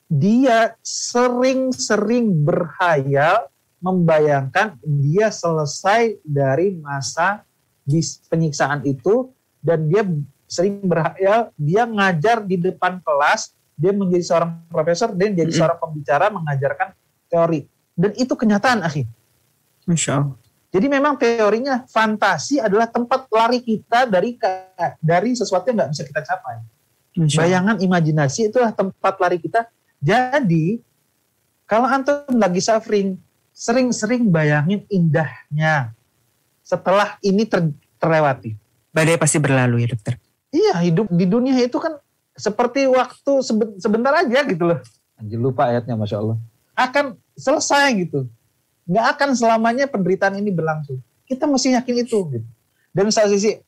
Dia sering-sering berhayal membayangkan dia selesai dari masa penyiksaan itu dan dia sering berhayal dia ngajar di depan kelas, dia menjadi seorang profesor dan jadi seorang pembicara mengajarkan teori. Dan itu kenyataan, akhi. Masya Allah. Jadi memang teorinya fantasi adalah tempat lari kita dari dari sesuatu yang nggak bisa kita capai. Bayangan imajinasi itulah tempat lari kita. Jadi kalau antum lagi suffering, sering-sering bayangin indahnya setelah ini ter- terlewati. Badai pasti berlalu ya dokter. Iya, hidup di dunia itu kan seperti waktu sebe- sebentar aja gitu loh. Anjir lupa ayatnya, Masya Allah. Akan selesai gitu. Nggak akan selamanya penderitaan ini berlangsung. Kita mesti yakin itu. Gitu. Dan satu sisi,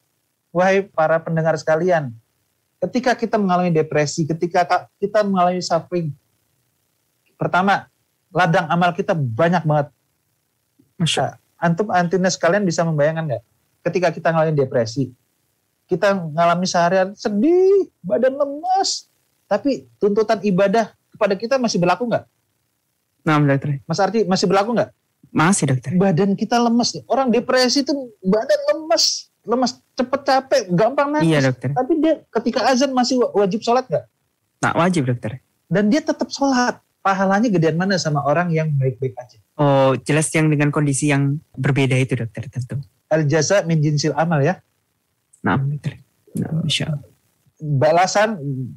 wahai para pendengar sekalian, ketika kita mengalami depresi, ketika ka- kita mengalami suffering, pertama, ladang amal kita banyak banget. Masya Allah. Antum antunya sekalian bisa membayangkan nggak? Ketika kita mengalami depresi, kita mengalami seharian sedih, badan lemas, tapi tuntutan ibadah kepada kita masih berlaku nggak? Nah dokter. Mas Arti masih berlaku nggak? Masih dokter. Badan kita lemas nih. Orang depresi itu badan lemas, lemas cepet capek, gampang nangis. Iya dokter. Tapi dia ketika azan masih wa- wajib sholat nggak? Tak wajib dokter. Dan dia tetap sholat. Pahalanya gedean mana sama orang yang baik-baik aja? Oh jelas yang dengan kondisi yang berbeda itu dokter tentu. Al jaza min jinsil amal ya. Nah dokter. Nah, Allah. Balasan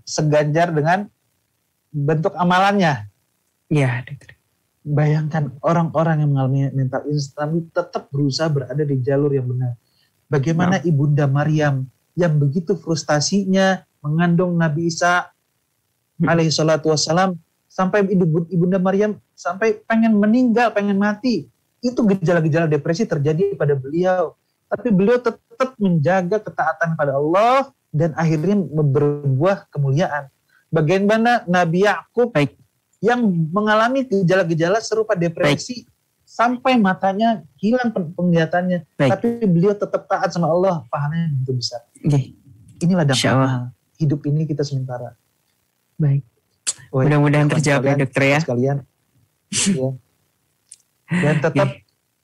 seganjar dengan bentuk amalannya. Iya dokter. Bayangkan orang-orang yang mengalami mental tapi tetap berusaha berada di jalur yang benar. Bagaimana ibunda Maryam yang begitu frustasinya mengandung Nabi Isa Hmm. alaihi salatu wassalam sampai ibu- ibunda Maryam sampai pengen meninggal, pengen mati. Itu gejala-gejala depresi terjadi pada beliau. Tapi beliau tetap menjaga ketaatan pada Allah dan akhirnya berbuah kemuliaan. Bagaimana Nabi Yakub Baik. yang mengalami gejala-gejala serupa depresi sampai matanya hilang pen- penglihatannya, Baik. tapi beliau tetap taat sama Allah, pahalanya begitu besar. Oke. Inilah dampak hidup ini kita sementara. Baik. Mudah-mudahan terjawab ya dokter ya. Sekalian. Ya. Dan tetap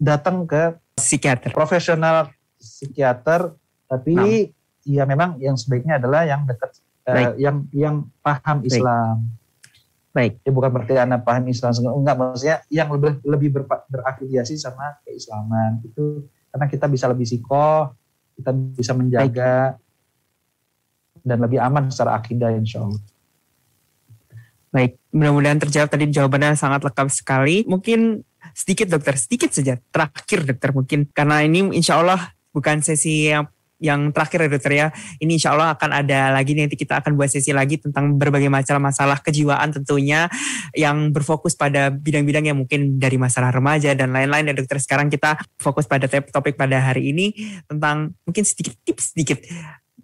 datang ke Psikiater. profesional psikiater, tapi ya memang yang sebaiknya adalah yang dekat, Baik. yang yang paham Baik. Islam. Baik. Ya bukan berarti anak paham Islam enggak maksudnya yang lebih lebih berpa- berafiliasi sama keislaman itu karena kita bisa lebih sikoh, kita bisa menjaga dan lebih aman secara akidah insya Allah. Baik, mudah-mudahan terjawab tadi jawabannya sangat lengkap sekali. Mungkin sedikit dokter, sedikit saja. Terakhir dokter mungkin karena ini insya Allah bukan sesi yang yang terakhir ya dokter ya. Ini insya Allah akan ada lagi nanti kita akan buat sesi lagi tentang berbagai macam masalah kejiwaan tentunya yang berfokus pada bidang-bidang yang mungkin dari masalah remaja dan lain-lain ya dokter. Sekarang kita fokus pada topik pada hari ini tentang mungkin sedikit tips sedikit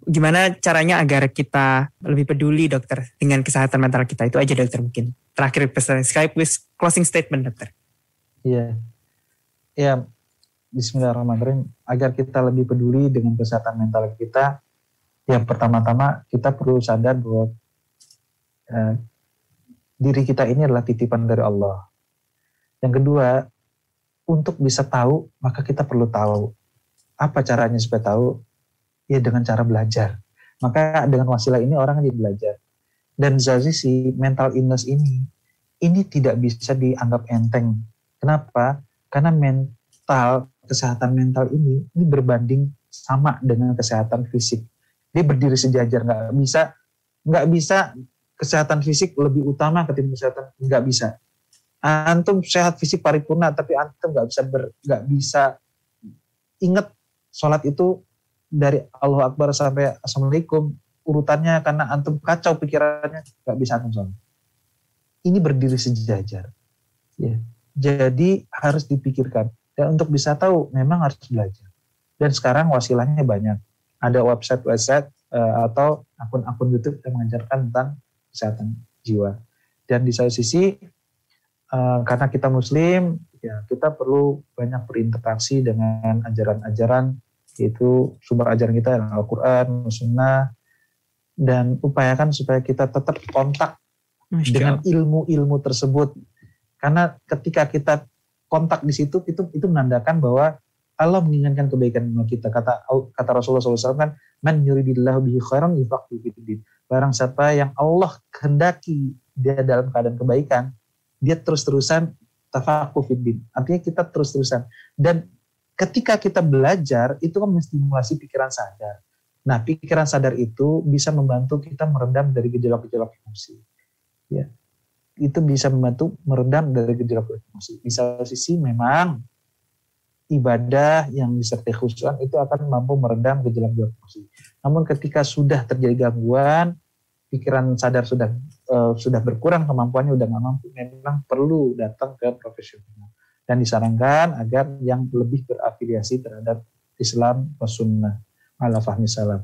gimana caranya agar kita lebih peduli dokter dengan kesehatan mental kita itu aja dokter mungkin terakhir pesan Skype with closing statement dokter Iya. Ya, Bismillahirrahmanirrahim. Agar kita lebih peduli dengan kesehatan mental kita, yang pertama-tama kita perlu sadar bahwa eh, diri kita ini adalah titipan dari Allah. Yang kedua, untuk bisa tahu, maka kita perlu tahu. Apa caranya supaya tahu? Ya dengan cara belajar. Maka dengan wasilah ini orang jadi belajar. Dan sisi mental illness ini, ini tidak bisa dianggap enteng Kenapa? Karena mental, kesehatan mental ini ini berbanding sama dengan kesehatan fisik. Dia berdiri sejajar, nggak bisa nggak bisa kesehatan fisik lebih utama ketimbang kesehatan nggak bisa. Antum sehat fisik paripurna, tapi antum nggak bisa ber, nggak bisa ingat sholat itu dari Allah Akbar sampai Assalamualaikum urutannya karena antum kacau pikirannya nggak bisa antum sholat. Ini berdiri sejajar. Ya. Jadi harus dipikirkan. Dan untuk bisa tahu memang harus belajar. Dan sekarang wasilahnya banyak. Ada website-website uh, atau akun-akun YouTube yang mengajarkan tentang kesehatan jiwa. Dan di satu sisi uh, karena kita muslim, ya kita perlu banyak berinteraksi dengan ajaran-ajaran yaitu sumber ajaran kita Al-Qur'an, Sunnah dan upayakan supaya kita tetap kontak dengan ilmu-ilmu tersebut. Karena ketika kita kontak di situ itu itu menandakan bahwa Allah menginginkan kebaikan kita. Kata kata Rasulullah SAW kan, "Man yuridillahu bihi khairan yufaqihu fiddin." Barang siapa yang Allah kehendaki dia dalam keadaan kebaikan, dia terus-terusan tafakuh. Artinya kita terus-terusan. Dan ketika kita belajar, itu kan menstimulasi pikiran sadar. Nah, pikiran sadar itu bisa membantu kita meredam dari gejolak-gejolak emosi ya itu bisa membantu meredam dari gejolak emosi. Di satu sisi memang ibadah yang disertai khusyuan itu akan mampu meredam gejolak-gejolak emosi. Namun ketika sudah terjadi gangguan, pikiran sadar sudah uh, sudah berkurang kemampuannya udah nggak mampu, memang perlu datang ke profesional dan disarankan agar yang lebih berafiliasi terhadap Islam sunnah ala fahmi salam.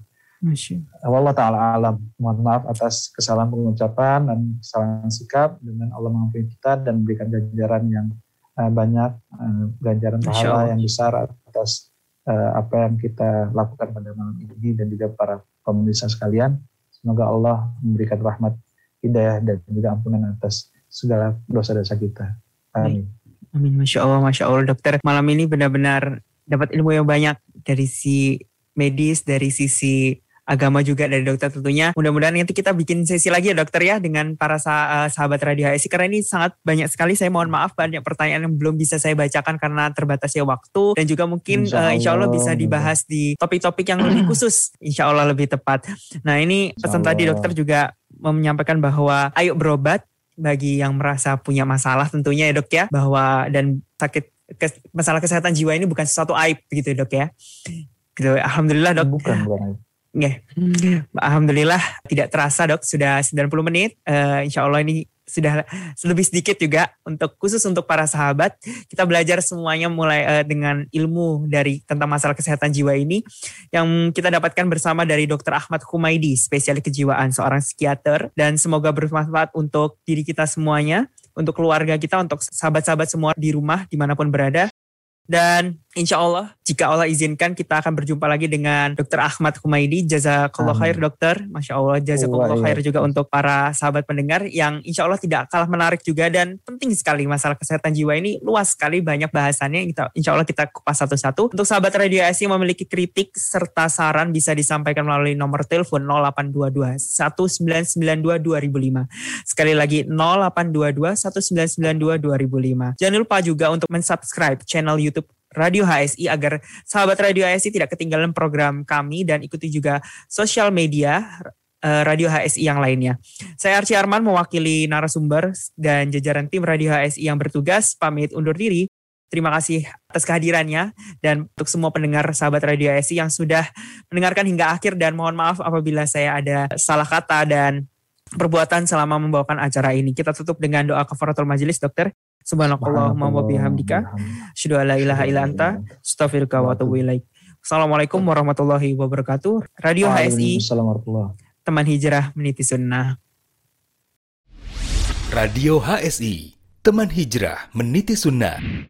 Allah Ta'ala alam. Mohon maaf atas kesalahan pengucapan dan kesalahan sikap. Dengan Allah mengampuni kita dan memberikan ganjaran yang uh, banyak, uh, ganjaran pahala yang besar atas uh, apa yang kita lakukan pada malam ini dan juga para pemirsa sekalian. Semoga Allah memberikan rahmat, hidayah dan juga ampunan atas segala dosa-dosa kita. Amin. Amin. Masya Allah, Masya Allah. Dokter, malam ini benar-benar dapat ilmu yang banyak dari si medis, dari sisi agama juga dari dokter tentunya. Mudah-mudahan nanti kita bikin sesi lagi ya dokter ya dengan para sah eh, sahabat Radio HSI karena ini sangat banyak sekali. Saya mohon maaf banyak pertanyaan yang belum bisa saya bacakan karena terbatasnya waktu dan juga mungkin insya Allah, uh, insya Allah bisa dibahas di topik-topik yang lebih [clears throat] khusus. Insya Allah lebih tepat. Nah ini pesan tadi dokter juga menyampaikan bahwa ayo berobat bagi yang merasa punya masalah tentunya ya dok ya bahwa dan sakit kes, masalah kesehatan jiwa ini bukan sesuatu aib begitu dok ya. Gitu. Alhamdulillah dok. Bukan, bukan Yeah. Alhamdulillah tidak terasa dok sudah 90 menit. Uh, insya Allah ini sudah lebih sedikit juga untuk khusus untuk para sahabat kita belajar semuanya mulai uh, dengan ilmu dari tentang masalah kesehatan jiwa ini yang kita dapatkan bersama dari Dr. Ahmad Humaidi spesialis kejiwaan seorang psikiater dan semoga bermanfaat untuk diri kita semuanya untuk keluarga kita untuk sahabat-sahabat semua di rumah di mana pun berada dan insya Allah jika Allah izinkan kita akan berjumpa lagi dengan Dr. Ahmad Humaidi. Jazakallah khair dokter. Masya Allah jazakallah oh, khair juga untuk para sahabat pendengar yang insya Allah tidak kalah menarik juga dan penting sekali masalah kesehatan jiwa ini luas sekali banyak bahasannya. Kita, insya Allah kita kupas satu-satu. Untuk sahabat Radio ASI yang memiliki kritik serta saran bisa disampaikan melalui nomor telepon 0822 1992 2005. Sekali lagi 0822 1992 2005. Jangan lupa juga untuk mensubscribe channel YouTube Radio HSI agar sahabat Radio HSI tidak ketinggalan program kami dan ikuti juga sosial media uh, Radio HSI yang lainnya. Saya Arci Arman mewakili narasumber dan jajaran tim Radio HSI yang bertugas pamit undur diri. Terima kasih atas kehadirannya dan untuk semua pendengar sahabat Radio HSI yang sudah mendengarkan hingga akhir dan mohon maaf apabila saya ada salah kata dan perbuatan selama membawakan acara ini. Kita tutup dengan doa kafaratul majelis, dokter. Subhanakallahumma wa bihamdika asyhadu an la ilaha illa anta astaghfiruka wa atubu ilaik. Assalamualaikum warahmatullahi wabarakatuh. Radio HSI. Teman hijrah meniti sunnah. Radio HSI, teman hijrah meniti sunnah.